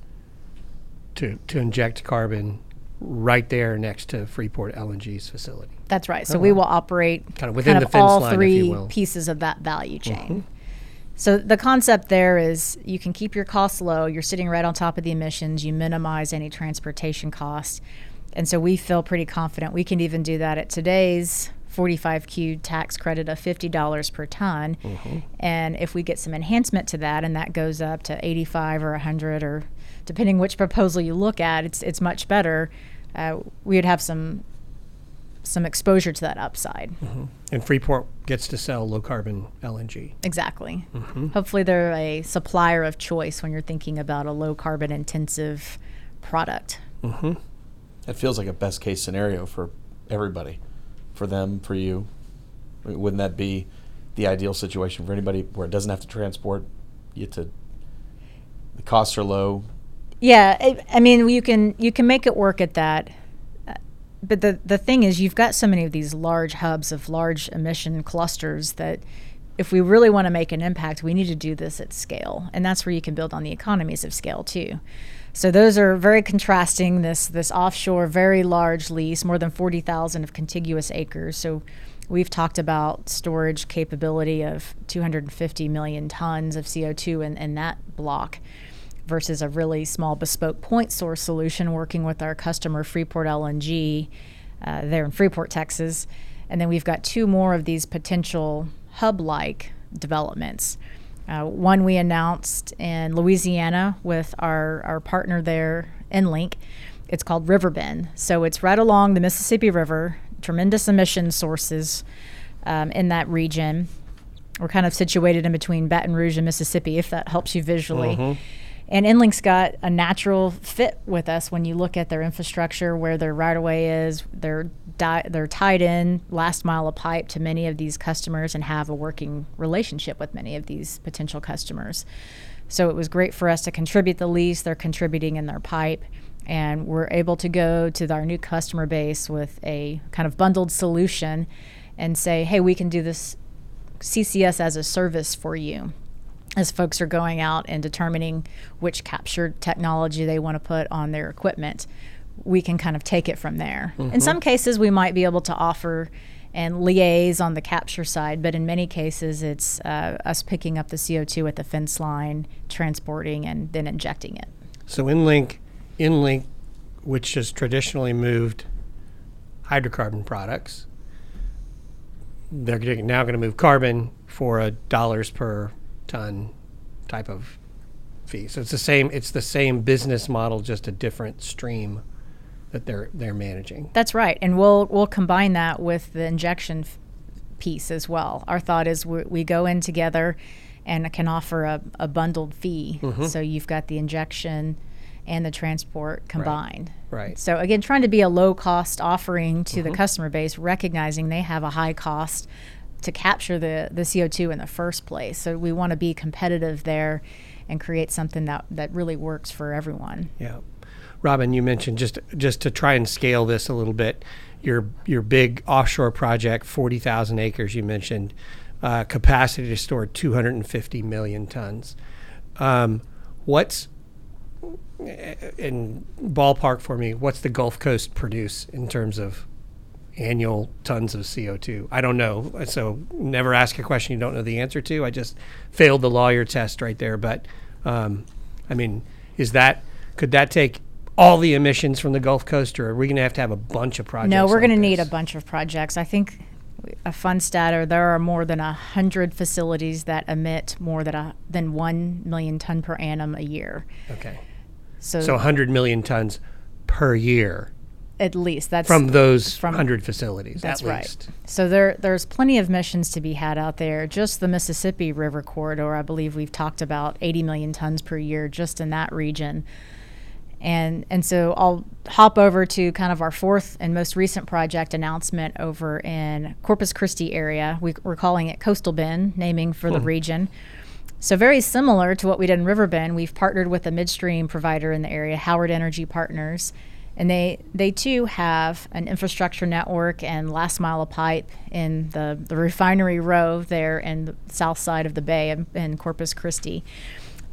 to to inject carbon right there next to Freeport LNG's facility. That's right. So we will operate Kind of within the fence all line, if you three will. Mm-hmm. pieces of that value chain. So the concept there is you can keep your costs low. You're sitting right on top of the emissions. You minimize any transportation costs, and so we feel pretty confident we can even do that at today's 45Q tax credit of $50 per ton. Mm-hmm. And if we get some enhancement to that, and that goes up to 85 or 100 or depending which proposal you look at, it's it's much better. Uh, we would have some some exposure to that upside. Mm-hmm. And Freeport gets to sell low carbon LNG. Exactly. Mm-hmm. Hopefully, they're a supplier of choice when you're thinking about a low carbon intensive product. Mm-hmm. That feels like a best case scenario for everybody, for them, for you. Wouldn't that be the ideal situation for anybody where it doesn't have to transport you to? The costs are low. Yeah, I, I mean, you can you can make it work at that. Uh, But the the thing is, you've got so many of these large hubs of large emission clusters that if we really want to make an impact, we need to do this at scale, and that's where you can build on the economies of scale too. So those are very contrasting. This this offshore, very large lease, more than forty thousand of contiguous acres. So we've talked about storage capability of two hundred and fifty million tons of CO two in, in that block versus a really small bespoke point source solution working with our customer Freeport LNG uh, there in Freeport, Texas. And then we've got two more of these potential hub like developments. Uh, one we announced in Louisiana with our, our partner there, Enlink. It's called Riverbend. So it's right along the Mississippi River, tremendous emission sources um, in that region. We're kind of situated in between Baton Rouge and Mississippi, if that helps you visually. And Enlink's got a natural fit with us when you look at their infrastructure, where their right of way is. They're di- they're tied in last mile of pipe to many of these customers and have a working relationship with many of these potential customers. So it was great for us to contribute the lease. They're contributing in their pipe, and we're able to go to our new customer base with a kind of bundled solution and say, hey, we can do this CCS as a service for you as folks are going out and determining which capture technology they want to put on their equipment, we can kind of take it from there. In some cases, we might be able to offer and liaise on the capture side, but in many cases, it's uh, us picking up the CO2 at the fence line, transporting, and then injecting it. So EnLink, EnLink, which has traditionally moved hydrocarbon products, they're now going to move carbon for a dollars per ton type of fee. So it's the same. It's the same business model, just a different stream that they're they're managing. That's right, and we'll we'll combine that with the injection f- piece as well. Our thought is we, we go in together and can offer a, a bundled fee, mm-hmm. so you've got the injection and the transport combined. Right. So again, trying to be a low cost offering to the mm-hmm. customer base, recognizing they have a high cost to capture the, the CO2 in the first place. So we want to be competitive there and create something that, that really works for everyone. Yeah. Robin, you mentioned just just to try and scale this a little bit, your your big offshore project, forty thousand acres. You mentioned uh, capacity to store two hundred and fifty million tons. Um, what's in ballpark for me? What's the Gulf Coast produce in terms of annual tons of CO two? I don't know. So never ask a question you don't know the answer to. I just failed the lawyer test right there. But um, I mean, is that could that take all the emissions from the Gulf Coast, or are we going to have to have a bunch of projects? No, we're like going to need a bunch of projects. I think a fun stat are there are more than a hundred facilities that emit more than a than one million ton per annum a year. Okay, So, so 100 million tons per year. At least that's from those from- 100 facilities. That's at right. least. So there, there's plenty of missions to be had out there. Just the Mississippi River corridor, I believe we've talked about 80 million tons per year just in that region. And and so I'll hop over to kind of our fourth and most recent project announcement over in Corpus Christi area. We, we're calling it Coastal Bend, naming for the hmm. region. So very similar to what we did in Riverbend, we've partnered with a midstream provider in the area, Howard Energy Partners, and they they too have an infrastructure network and last mile of pipe in the the refinery row there in the south side of the bay in, in Corpus Christi.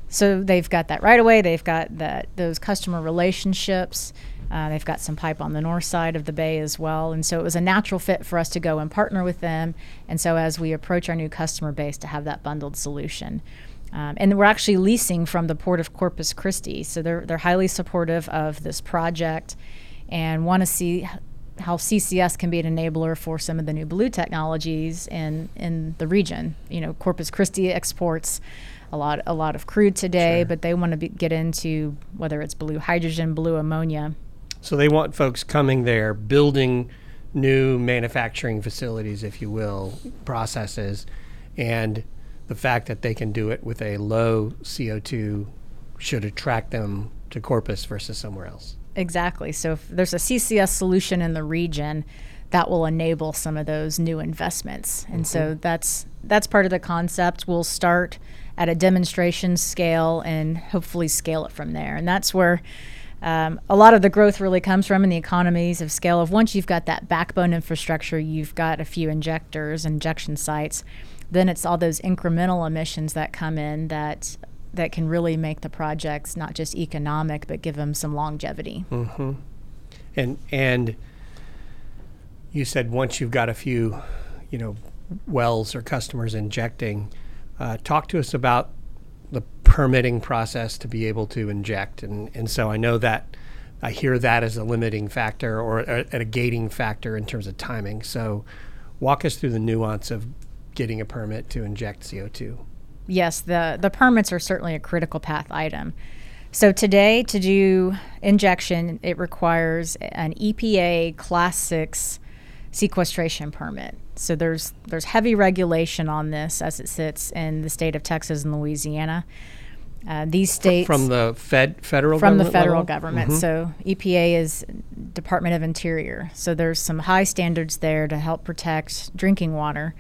So they've got that right away. They've got that those customer relationships. Uh, they've got some pipe on the north side of the bay as well, and so it was a natural fit for us to go and partner with them. And so as we approach our new customer base, to have that bundled solution. Um, and we're actually leasing from the port of Corpus Christi, so they're they're highly supportive of this project, and want to see how CCS can be an enabler for some of the new blue technologies in in the region. You know, Corpus Christi exports a lot a lot of crude today, Sure. but they want to get into whether it's blue hydrogen, blue ammonia. So they want folks coming there, building new manufacturing facilities, if you will, processes, and the fact that they can do it with a low CO2 should attract them to Corpus versus somewhere else. Exactly. So if there's a CCS solution in the region, that will enable some of those new investments. And so that's that's part of the concept. We'll start at a demonstration scale and hopefully scale it from there. And that's where um, a lot of the growth really comes from in the economies of scale of once you've got that backbone infrastructure, you've got a few injectors, injection sites, then it's all those incremental emissions that come in that that can really make the projects not just economic but give them some longevity. And and you said once you've got a few, you know, wells or customers injecting, uh, talk to us about the permitting process to be able to inject. And and so I know that I hear that as a limiting factor or a, a gating factor in terms of timing. So walk us through the nuance of getting a permit to inject CO2. yes, the, the permits are certainly a critical path item. So today, to do injection, it requires an EPA Class 6 sequestration permit. So there's there's heavy regulation on this as it sits in the state of Texas and Louisiana. Uh, these states From the Fed federal from the federal level? government. So EPA is Department of Interior. So there's some high standards there to help protect drinking water.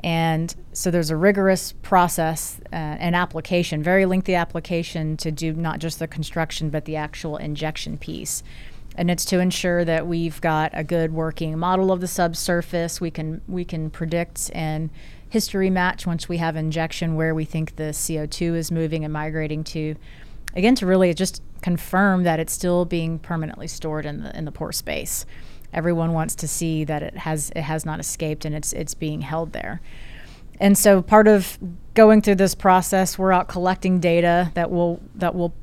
And so there's a rigorous process uh, and application, very lengthy application to do not just the construction but the actual injection piece. And it's to ensure that we've got a good working model of the subsurface. We can we can predict and history match once we have injection where we think the CO2 is moving and migrating to. Again, to really just confirm that it's still being permanently stored in the in the pore space everyone wants to see that it has it has not escaped and it's it's being held there. And so part of going through this process, we're out collecting data that will that will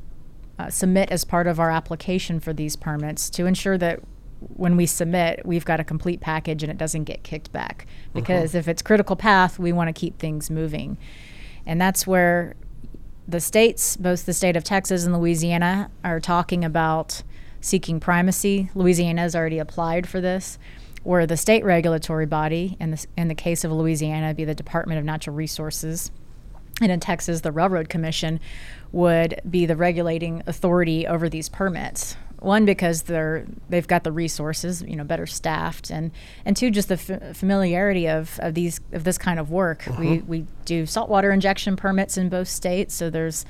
uh, submit as part of our application for these permits to ensure that when we submit, we've got a complete package and it doesn't get kicked back. Because if it's critical path, we want to keep things moving, and that's where the states, both the state of Texas and Louisiana, are talking about seeking primacy. Louisiana has already applied for this, where the state regulatory body, in the, in the case of Louisiana, be the Department of Natural Resources, and in Texas, the Railroad Commission would be the regulating authority over these permits. One, because they're they've got the resources, you know, better staffed, and and two, just the f- familiarity of, of these of this kind of work. We mm-hmm. we do saltwater injection permits in both states, so there's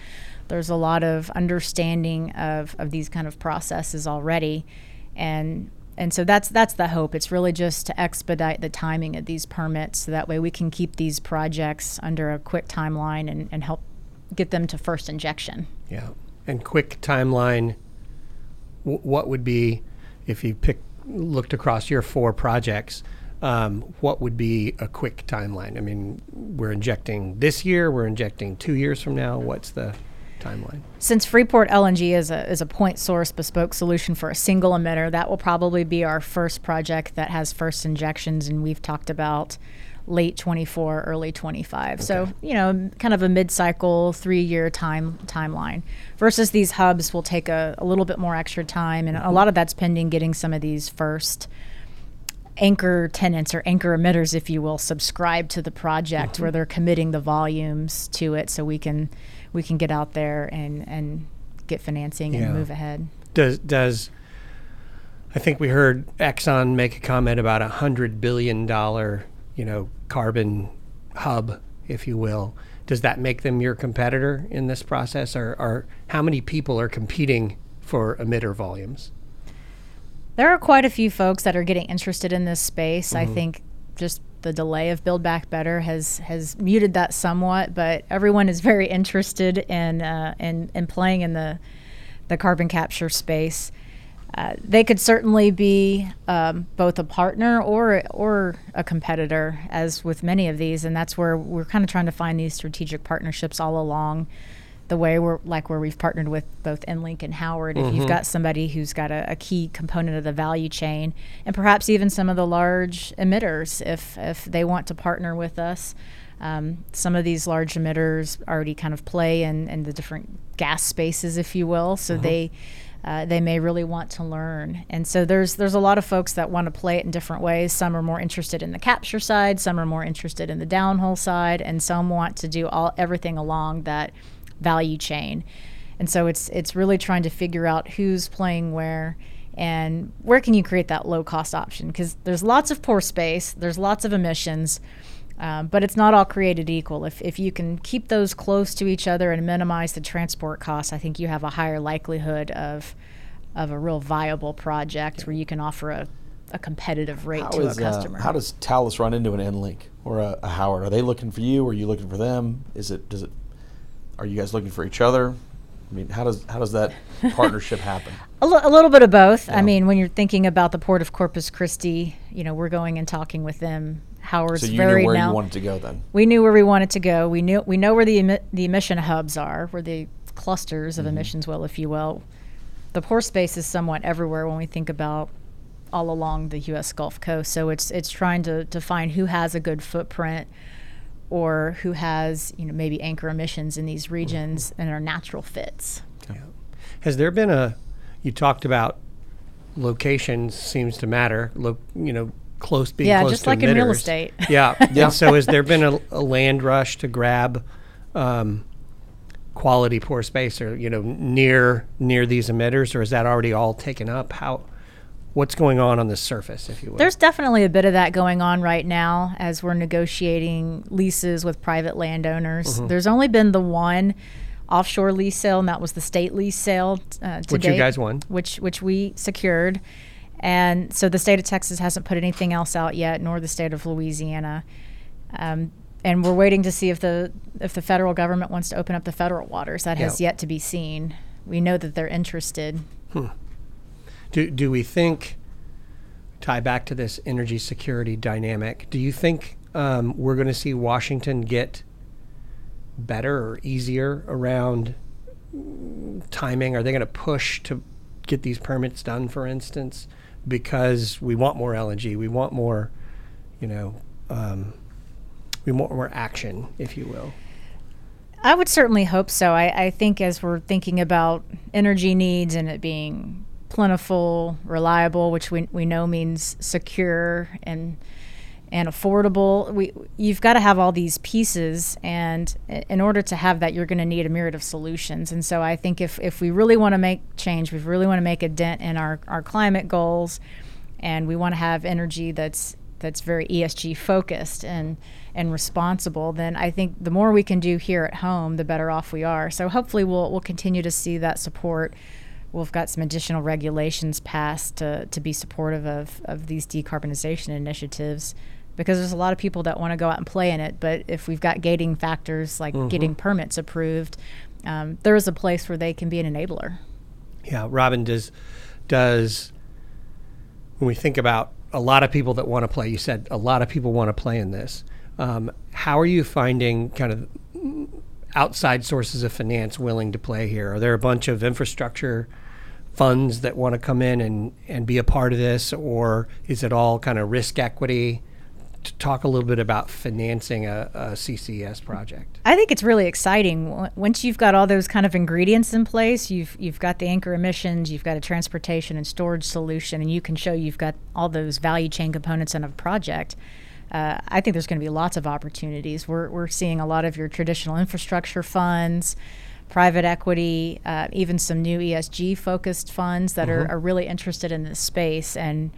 there's a lot of understanding of, of these kind of processes already, and and so that's that's the hope. It's really just to expedite the timing of these permits, so that way we can keep these projects under a quick timeline and, and help get them to first injection. Yeah. And quick timeline. W- what would be, if you pick looked across your four projects, um, what would be a quick timeline? I mean, we're injecting this year. We're injecting two years from now. What's the timeline? Since Freeport LNG is a, is a point source bespoke solution for a single emitter, that will probably be our first project that has first injections. And we've talked about late 24, early 25. So, you know, kind of a mid-cycle, three-year time timeline. Versus these hubs will take a, a little bit more extra time, and a mm-hmm. lot of that's pending getting some of these first anchor tenants or anchor emitters, if you will, subscribe to the project mm-hmm. where they're committing the volumes to it, so we can we can get out there and and get financing Yeah. and move ahead. Does does I think we heard Exxon make a comment about a hundred billion dollar, you know, carbon hub, if you will. Does that make them your competitor in this process, or, or how many people are competing for emitter volumes? There are quite a few folks that are getting interested in this space. I mm-hmm. think just the delay of Build Back Better has has muted that somewhat, but everyone is very interested in uh, in, in playing in the the carbon capture space. Uh, they could certainly be um, both a partner or or a competitor, as with many of these, and that's where we're kind of trying to find these strategic partnerships all along the way we're like where we've partnered with both Enlink and Howard. If you've got somebody who's got a, a key component of the value chain, and perhaps even some of the large emitters, if if they want to partner with us. Um, some of these large emitters already kind of play in, in the different gas spaces, if you will. So they uh, they may really want to learn. And so there's there's a lot of folks that want to play it in different ways. Some are more interested in the capture side, some are more interested in the downhole side, and some want to do all everything along that value chain. And so it's it's really trying to figure out who's playing where and where can you create that low cost option because there's lots of pore space, there's lots of emissions. Um, but it's not all created equal. If, if you can keep those close to each other and minimize the transport costs, I think you have a higher likelihood of of a real viable project where you can offer a, a competitive rate How to is, a uh, customer. how does Talos run into an Enlink or a, a Howard? Are they looking for you? Or are you looking for them? Is it does it? Are you guys looking for each other? I mean, how does how does that partnership happen? A, little bit of both. Yeah. I mean, when you're thinking about the port of Corpus Christi, you know, we're going and talking with them. Howard's So you very knew where now. you wanted to go then. we knew where we wanted to go. We knew we know where the emi- the emission hubs are, where the clusters Mm-hmm. of emissions well, if you will. The pore space is somewhat everywhere when we think about all along the U.S. Gulf Coast. So it's it's trying to to find who has a good footprint, or who has you know maybe anchor emissions in these regions Mm-hmm. and are natural fits. Has there been a? You talked about location seems to matter. Lo, you know, close being Yeah, close just to like in real estate. Yeah. Yeah. And so, has there been a, a land rush to grab um, quality pore space, or you know, near near these emitters, or is that already all taken up? How? What's going on on the surface, if you will? There's definitely a bit of that going on right now as we're negotiating leases with private landowners. Mm-hmm. There's only been the one offshore lease sale, and that was the state lease sale uh, Which you guys won. which which we secured. And so the state of Texas hasn't put anything else out yet, nor the state of Louisiana. Um, and we're waiting to see if the if the federal government wants to open up the federal waters. That has yet to be seen. We know that they're interested. Do, do we think, tie back to this energy security dynamic, do you think um, we're going to see Washington get better or easier around timing? Are they going to push to get these permits done, for instance, because we want more LNG, we want more, you know, um, we want more action, if you will. I would certainly hope so. I, I think as we're thinking about energy needs and it being plentiful, reliable, which we, we know means secure and and affordable, we you've got to have all these pieces, and in order to have that, you're going to need a myriad of solutions. And so I think if if we really want to make change, we really want to make a dent in our our climate goals, and we want to have energy that's that's very ESG focused and and responsible, then I think the more we can do here at home, the better off we are. So hopefully we'll we'll continue to see that support. We've got some additional regulations passed to, to be supportive of, of these decarbonization initiatives because there's a lot of people that want to go out and play in it. But if we've got gating factors like getting permits approved, um, there is a place where they can be an enabler. Yeah, Robin, does does when we think about a lot of people that want to play, you said a lot of people want to play in this. Um, how are you finding kind of outside sources of finance willing to play here? Are there a bunch of infrastructure funds that want to come in and, and be a part of this, or is it all kind of risk equity to talk a little bit about financing a, a CCS project. I think it's really exciting. Once you've got all those kind of ingredients in place, you've you've got the anchor emissions, you've got a transportation and storage solution, and you can show you've got all those value chain components in a project. Uh, I think there's going to be lots of opportunities. We're we're seeing a lot of your traditional infrastructure funds, private equity, uh, even some new ESG focused funds that are, are really interested in this space and.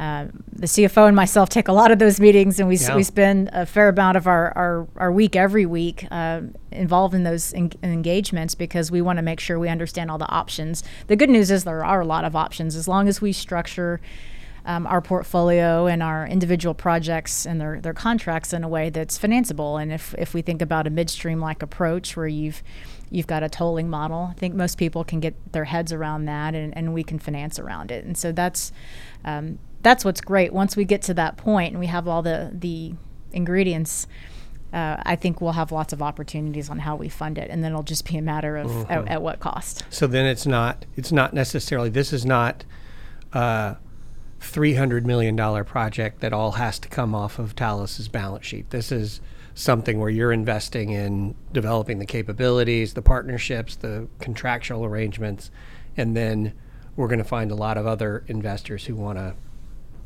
Uh, the CFO and myself take a lot of those meetings, and we, s- Yeah. we spend a fair amount of our, our, our week every week uh, involved in those en- engagements because we want to make sure we understand all the options. The good news is there are a lot of options as long as we structure um, our portfolio and our individual projects and their, their contracts in a way that's financeable. And if, if we think about a midstream like approach where you've you've got a tolling model, I think most people can get their heads around that and, and we can finance around it. And so that's um, that's what's great. Once we get to that point and we have all the the ingredients, uh, I think we'll have lots of opportunities on how we fund it, and then it'll just be a matter of at, at what cost. So then it's not it's not necessarily this is not a three hundred million dollar project that all has to come off of Talos's balance sheet. This is something where you're investing in developing the capabilities, the partnerships, the contractual arrangements, and then we're going to find a lot of other investors who want to.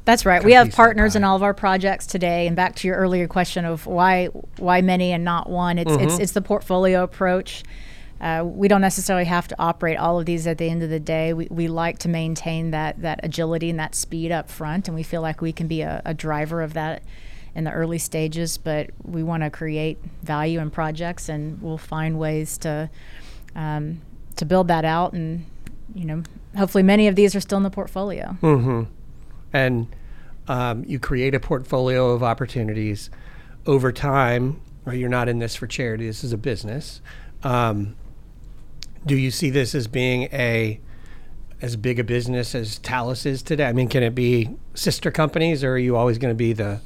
That's right. We have partners in all of our projects today. And back to your earlier question of why why many and not one, it's it's, it's the portfolio approach. Uh, we don't necessarily have to operate all of these at the end of the day. We, we like to maintain that that agility and that speed up front, and we feel like we can be a, a driver of that in the early stages. But we want to create value in projects, and we'll find ways to um, to build that out. And you know, hopefully, many of these are still in the portfolio. Mm-hmm. And um, you create a portfolio of opportunities over time. Or you're not in this for charity. This is a business. Um, do you see this as being a as big a business as Talos is today? I mean, can it be sister companies, or are you always going to be the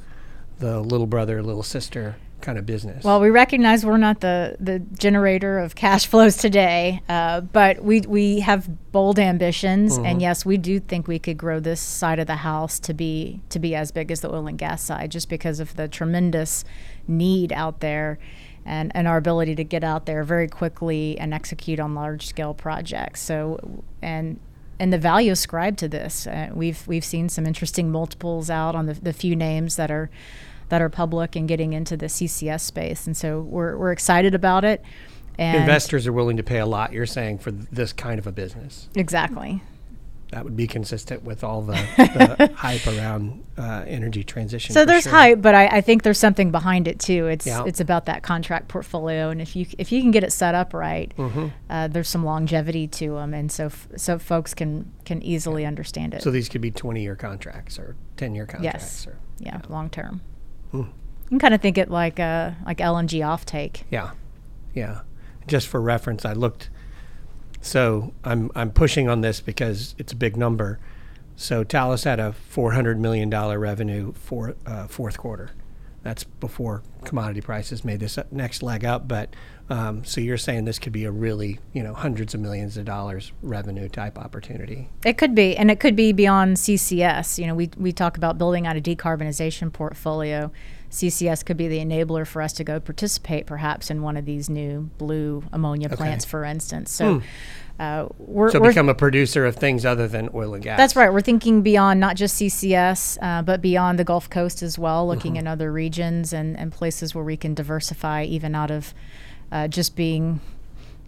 the little brother, little sister kind of business? Well, we recognize we're not the, the generator of cash flows today, uh, but we, we have bold ambitions, and yes, we do think we could grow this side of the house to be to be as big as the oil and gas side, just because of the tremendous need out there, and, and our ability to get out there very quickly and execute on large scale projects. So, and and the value ascribed to this, uh, we've we've seen some interesting multiples out on the, the few names that are that are public and getting into the CCS space, and so we're we're excited about it. And investors are willing to pay a lot. You're saying for this kind of a business. exactly. That would be consistent with all the, the hype around uh, energy transition. So there's sure. hype, but I, I think there's something behind it too. It's Yeah. it's about that contract portfolio, and if you if you can get it set up right, Mm-hmm. uh, there's some longevity to them, and so f- so folks can can easily understand it. So these could be 20 year contracts or 10 year contracts. yes, Or, yeah, long term. Hmm. You can kind of think it like uh, like LNG offtake. yeah. Yeah. Just for reference, I looked. So I'm, I'm pushing on this because it's a big number. So Talos had a $400 million revenue for uh, fourth quarter. That's before commodity prices made this next leg up. But um, so you're saying this could be a really, you know, hundreds of millions of dollars revenue type opportunity. It could be, and it could be beyond CCS. You know, we, we talk about building out a decarbonization portfolio. CCS could be the enabler for us to go participate, perhaps, in one of these new blue ammonia plants, for instance. So, uh, we're, So we're become a producer of things other than oil and gas. that's right. We're thinking beyond not just CCS, uh, but beyond the Gulf Coast as well, looking in other regions and, and places where we can diversify, even out of uh, just being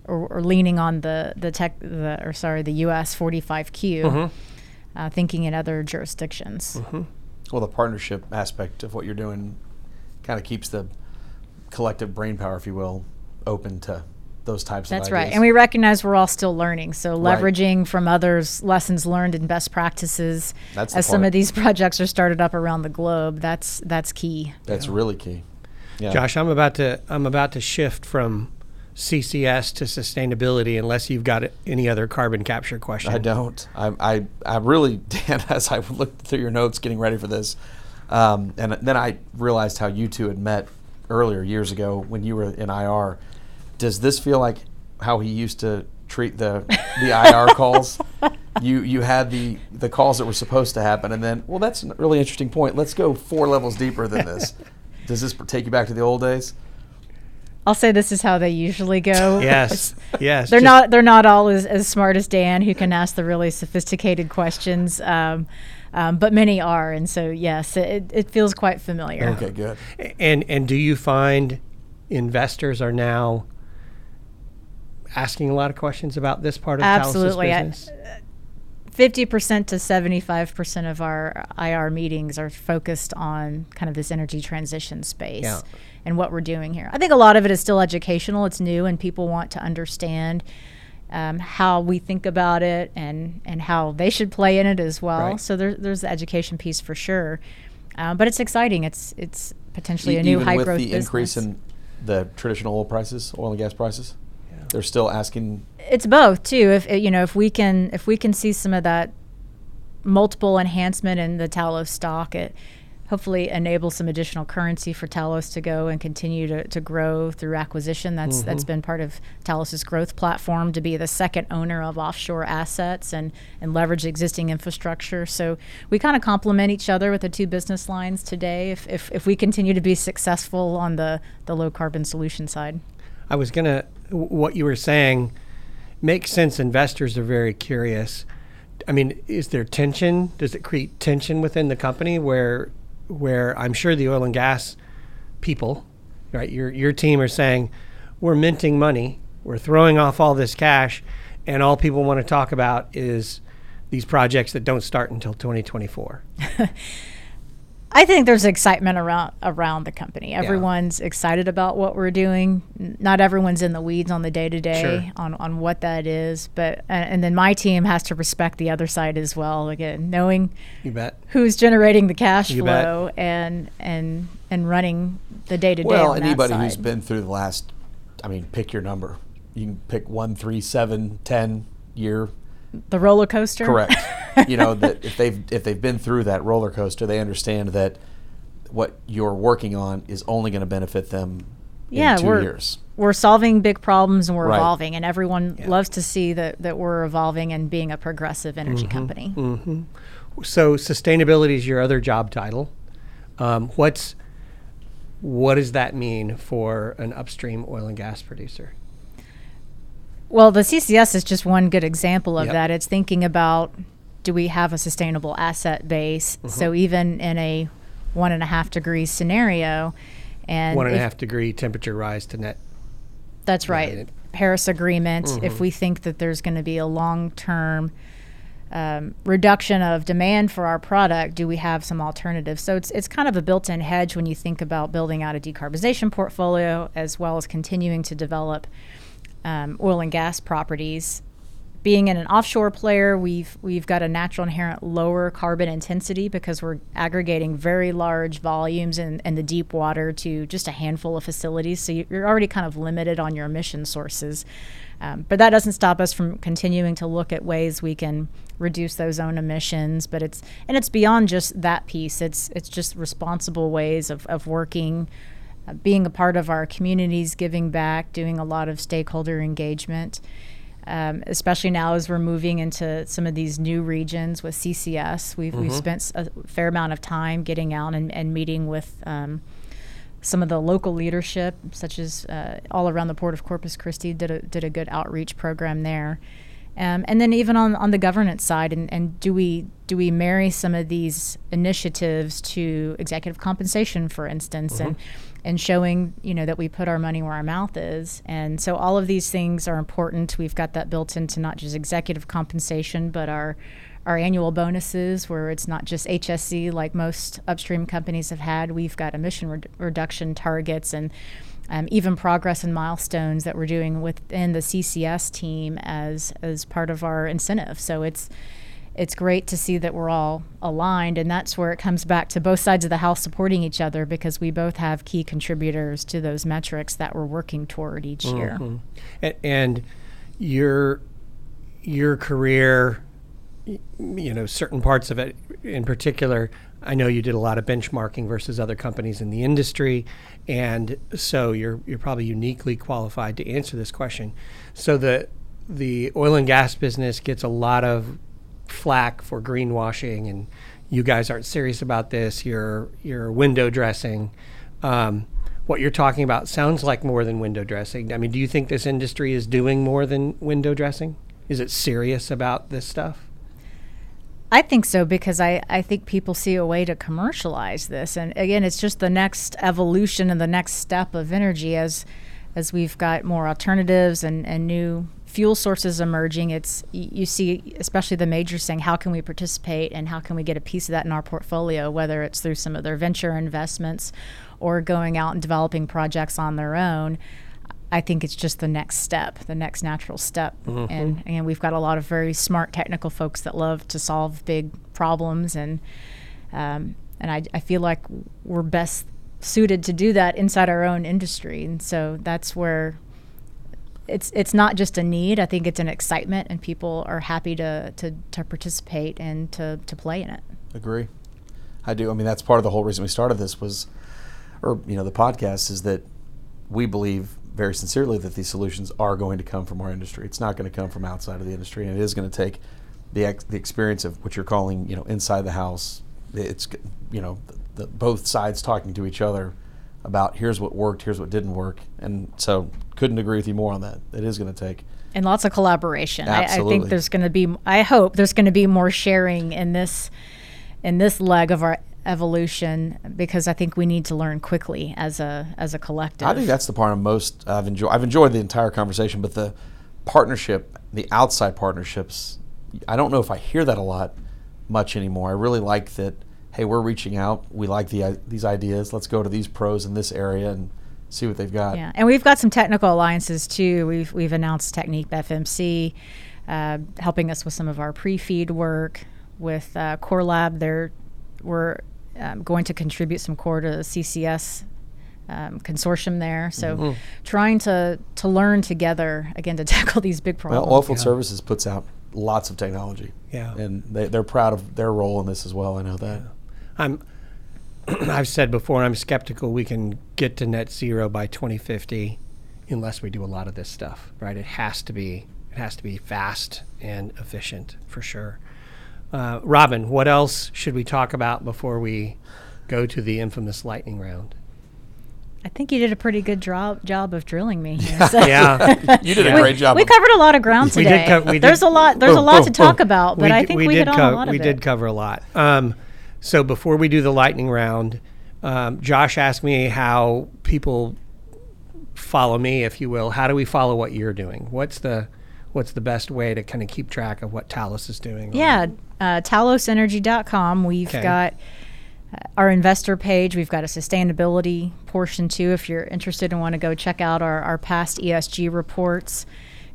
or, or leaning on the the tech the or sorry the U.S. 45Q, uh, thinking in other jurisdictions. Well, the partnership aspect of what you're doing kind of keeps the collective brain power, if you will, open to those types That's of That's right. And we recognize we're all still learning. So Right. leveraging from others lessons learned and best practices That's as some of these projects are started up around the globe, that's that's key. That's really key. Yeah. Josh, I'm about to I'm about to shift from CCS to sustainability unless you've got any other carbon capture question. I don't. I, I, I really, Dan, as I looked through your notes getting ready for this, um, and then I realized how you two had met earlier years ago when you were in IR. Does this feel like how he used to treat the the IR calls? you you had the the calls that were supposed to happen, and then well, that's a really interesting point. Let's go four levels deeper than this. Does this take you back to the old days? I'll say this is how they usually go. Yes, yes. they're just- not they're not all as, as smart as Dan who can ask the really sophisticated questions. Um, um, but many are, and so yes, it, it feels quite familiar. Okay, good. And and do you find investors are now asking a lot of questions about this part of Absolutely. Talos' I- business? Fifty percent to seventy-five percent of our IR meetings are focused on kind of this energy transition space Yeah. and what we're doing here. I think a lot of it is still educational. It's new, and people want to understand um, how we think about it and and how they should play in it as well. Right. So there, there's the education piece for sure. Um, but it's exciting. It's it's potentially a E- new Even high with growth the business. increase in the traditional oil prices, oil and gas prices, they're still asking. it's both too. If you know, if we can, if we can see some of that multiple enhancement in the Talos stock, it hopefully enable some additional currency for Talos to go and continue to, to grow through acquisition. That's mm-hmm. that's been part of Talos's growth platform to be the second owner of offshore assets and and leverage existing infrastructure. So we kind of complement each other with the two business lines today. If if, if we continue to be successful on the the low carbon solution side. I was gonna. What you were saying makes sense. Investors are very curious. I mean, is there tension? Does it create tension within the company where, where I'm sure the oil and gas people, right? Your your team are saying, we're minting money, we're throwing off all this cash, and all people want to talk about is these projects that don't start until 2024. I think there's excitement around around the company. Everyone's excited about what we're doing. Not everyone's in the weeds on the day to day on on what that is, but and then my team has to respect the other side as well. Again, knowing You bet. who's generating the cash You bet. flow and and and running the day to day. Well, anybody who's been through the last, I mean, pick your number. You can pick one, three, seven, ten year. The roller coaster. Correct. you know that if they've if they've been through that roller coaster, they understand that what you're working on is only going to benefit them Yeah, in 2 we're- years. We're solving big problems and we're Right. evolving, and everyone loves to see that that we're evolving and being a progressive energy Mm-hmm. company. So sustainability is your other job title. Um, what's what does that mean for an upstream oil and gas producer? Well, the CCS is just one good example of Yep. that. It's thinking about do we have a sustainable asset base? Mm-hmm. So even in a one and a half degree scenario, and One and a half degree temperature rise to net. That's right. Right. Paris Agreement. Mm-hmm. If we think that there's going to be a long term um, reduction of demand for our product, do we have some alternatives? So it's it's kind of a built-in hedge when you think about building out a decarbonization portfolio as well as continuing to develop um, oil and gas properties. Being in an offshore player, we've we've got a natural inherent lower carbon intensity because we're aggregating very large volumes in, in the deep water to just a handful of facilities. So you- you're already kind of limited on your emission sources. Um, but that doesn't stop us from continuing to look at ways we can reduce those own emissions. But it's and it's beyond just that piece. It's it's just responsible ways of, of working, uh, being a part of our communities, giving back, doing a lot of stakeholder engagement. Um, especially now as we're moving into some of these new regions with CCS, we've we've spent a fair amount of time getting out and, and meeting with um, some of the local leadership, such as uh, all around the port of Corpus Christi, did a did a good outreach program there, um, and then even on, on the governance side, and, and do we do we marry some of these initiatives to executive compensation, for instance, and and showing you know that we put our money where our mouth is, and so all of these things are important. We've got that built into not just executive compensation, but our our annual bonuses, where it's not just HSC like most upstream companies have had. We've got emission red- reduction targets and um, even progress and milestones that we're doing within the CCS team as as part of our incentive. So it's it's great to see that we're all aligned, and that's where it comes back to both sides of the house supporting each other because we both have key contributors to those metrics that we're working toward each mm-hmm. year. And, and your your career, you know, certain parts of it in particular. I know you did a lot of benchmarking versus other companies in the industry, and so you're you're probably uniquely qualified to answer this question. So the the oil and gas business gets a lot of flack for greenwashing and you guys aren't serious about this. You're you're window dressing. Um, what you're talking about sounds like more than window dressing. I mean, do you think this industry is doing more than window dressing? Is it serious about this stuff? I think so because I, I think people see a way to commercialize this. And again, it's just the next evolution and the next step of energy as as we've got more alternatives and, and new fuel sources emerging. It's you see especially the majors saying how can we participate and how can we get a piece of that in our portfolio, whether it's through some of their venture investments or going out and developing projects on their own. I think it's just the next step, the next natural step. Mm-hmm. And again, we've got a lot of very smart technical folks that love to solve big problems, and um, and I, I feel like we're best suited to do that inside our own industry. And so that's where it's it's not just a need. I think it's an excitement, and people are happy to to, to participate and to to play in it. Agree. I do. I mean, that's part of the whole reason we started this was, or you know, the podcast is that we believe very sincerely that these solutions are going to come from our industry. It's not going to come from outside of the industry, and it is going to take the ex- the experience of what you're calling, you know, inside the house. It's you know, the, the, both sides talking to each other about here's what worked, here's what didn't work, and so couldn't agree with you more on that. It is going to take and lots of collaboration. I, I, think there's going to be. I hope there's going to be more sharing in this in this leg of our evolution because I think we need to learn quickly as a as a collective. I think that's the part I'm most I've enjoyed. I've enjoyed the entire conversation, but the partnership, the outside partnerships, I don't know if I hear that a lot much anymore. I really like that. Hey, we're reaching out. We like the these ideas. Let's go to these pros in this area and see what they've got. Yeah, and we've got some technical alliances too. We've we've announced TechnipFMC, uh, helping us with some of our pre-feed work with uh, Core Lab. They're we're um, going to contribute some core to the CCS um, consortium there. So mm-hmm. trying to to learn together again to tackle these big problems. Well, Oilfield yeah. Services puts out lots of technology. Yeah, and they, they're proud of their role in this as well. I know that. Yeah. I'm. I've said before, I'm skeptical we can get to net zero by 2050 unless we do a lot of this stuff. Right? It has to be. It has to be fast and efficient for sure. Uh, Robin, what else should we talk about before we go to the infamous lightning round? I think you did a pretty good job job of drilling me. Here, so. yeah, you did a great job. We covered a lot of ground today. Co- there's a lot. There's boom, a lot boom, to talk boom. about, but we I think we, we hit co- on a lot We of did it. cover a lot. Um, so before we do the lightning round, um, Josh asked me how people follow me, if you will. How do we follow what you're doing? What's the what's the best way to kind of keep track of what Talos is doing? Yeah, uh, talosenergy.com. We've okay. got uh, our investor page. We've got a sustainability portion too. If you're interested and want to go check out our, our past ESG reports,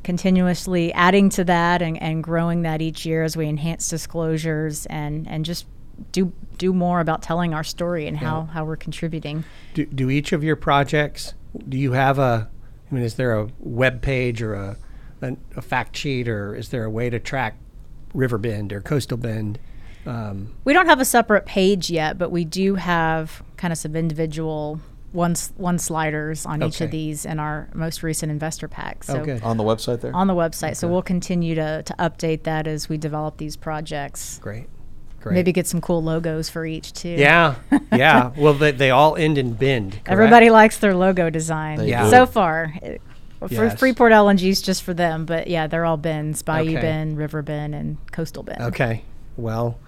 continuously adding to that and, and growing that each year as we enhance disclosures and, and just do do more about telling our story and how, yeah. how we're contributing. Do, do each of your projects, do you have a, I mean, is there a web page or a, a, a fact sheet or is there a way to track River Bend or Coastal Bend. Um, we don't have a separate page yet, but we do have kind of some individual one one sliders on okay. each of these in our most recent investor pack. So oh, on the website there. On the website, okay. so we'll continue to to update that as we develop these projects. Great. Great. Maybe get some cool logos for each too. Yeah, yeah. well, they, they all end in bend. Correct? Everybody likes their logo design. They yeah. So far, it, for Freeport LNG is just for them, but yeah, they're all bends: Bayou okay. Bend, River Bend, and Coastal Bend. Okay. Well,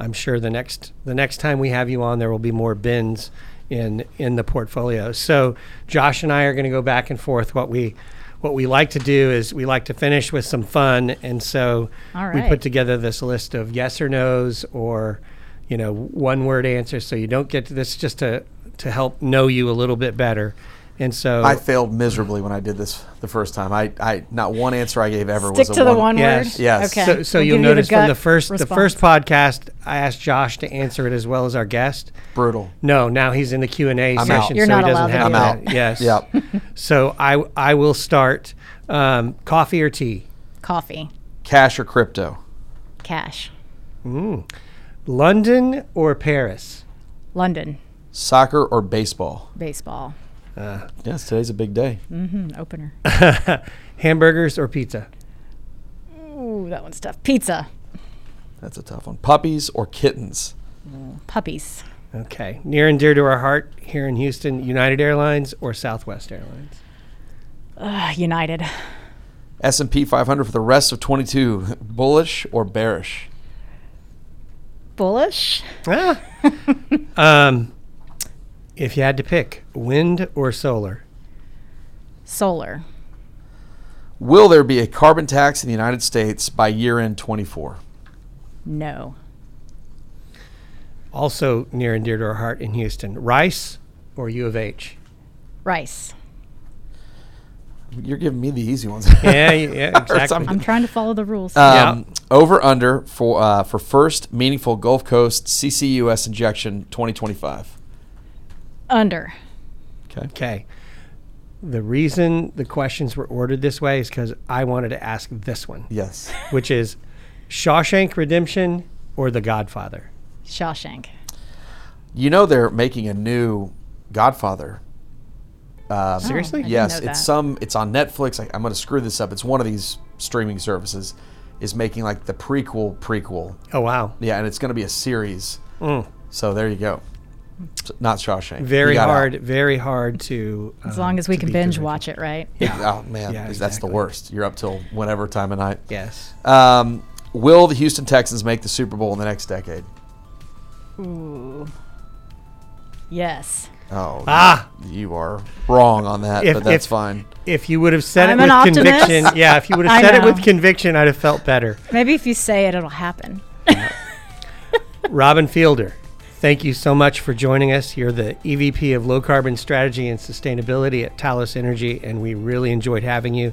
I'm sure the next the next time we have you on, there will be more bends in in the portfolio. So Josh and I are going to go back and forth. What we what we like to do is we like to finish with some fun, and so we put together this list of yes or nos or you know one word answers. So you don't get to this just to to help know you a little bit better. And so I failed miserably when I did this the first time. I, I not one answer I gave ever Stick was to a the one, one yes. word. Yes. Okay. So, so we'll you'll notice the from the first response. the first podcast, I asked Josh to answer it as well as our guest. Brutal. No, now he's in the Q and A session, out. You're so not he doesn't allowed have to that. Yes. Yep. so I I will start. Um, coffee or tea? Coffee. Cash or crypto? Cash. Mm. London or Paris? London. Soccer or baseball? Baseball. Uh, yes, today's a big day. Mm-hmm. Opener. Hamburgers or pizza? Ooh, that one's tough. Pizza. That's a tough one. Puppies or kittens? Puppies. Okay. Near and dear to our heart here in Houston, United Airlines or Southwest Airlines? Ugh, United. S&P 500 for the rest of 22. Bullish or bearish? Bullish. Ah. um, if you had to pick, wind or solar? Solar. Will there be a carbon tax in the United States by year end 24? No. Also near and dear to our heart in Houston, Rice or U of H? Rice. You're giving me the easy ones. Yeah, yeah, Or exactly. something. I'm trying to follow the rules. Um, Over under for uh, for first meaningful Gulf Coast CCUS injection 2025. Under. Okay. Okay. The reason the questions were ordered this way is because I wanted to ask this one, Yes. which is Shawshank Redemption or The Godfather? Shawshank. You know they're making a new Godfather. Um, Seriously? Yes, it's some. It's on Netflix. I, I'm going to screw this up. It's one of these streaming services is making like the prequel prequel. Oh, wow. Yeah, and it's going to be a series. Mm. So there you go. S- Not Shawshank. Very He got out. hard, very hard to. As um, long as we can binge original. watch it, right? Yeah. Oh man, Yeah, that's the worst. You're up till whatever time of night. Yes. Um, will the Houston Texans make the Super Bowl in the next decade? Ooh. Yes. Oh, Ah, you are wrong on that, If- but that's if- fine. if you would have said I'm it with optimist. conviction, yeah, if you would have I said it with conviction, I'd have felt better. Maybe if you say it, it'll happen. Robin Fielder, thank you so much for joining us. You're the EVP of Low Carbon Strategy and Sustainability at Talos Energy, and we really enjoyed having you.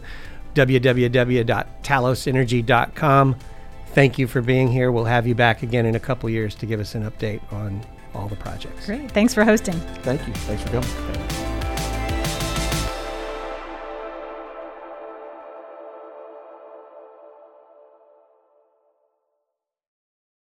www.talosenergy.com. Thank you for being here. We'll have you back again in a couple years to give us an update on all the projects. Great. Thanks for hosting. Thank you. Thanks for coming.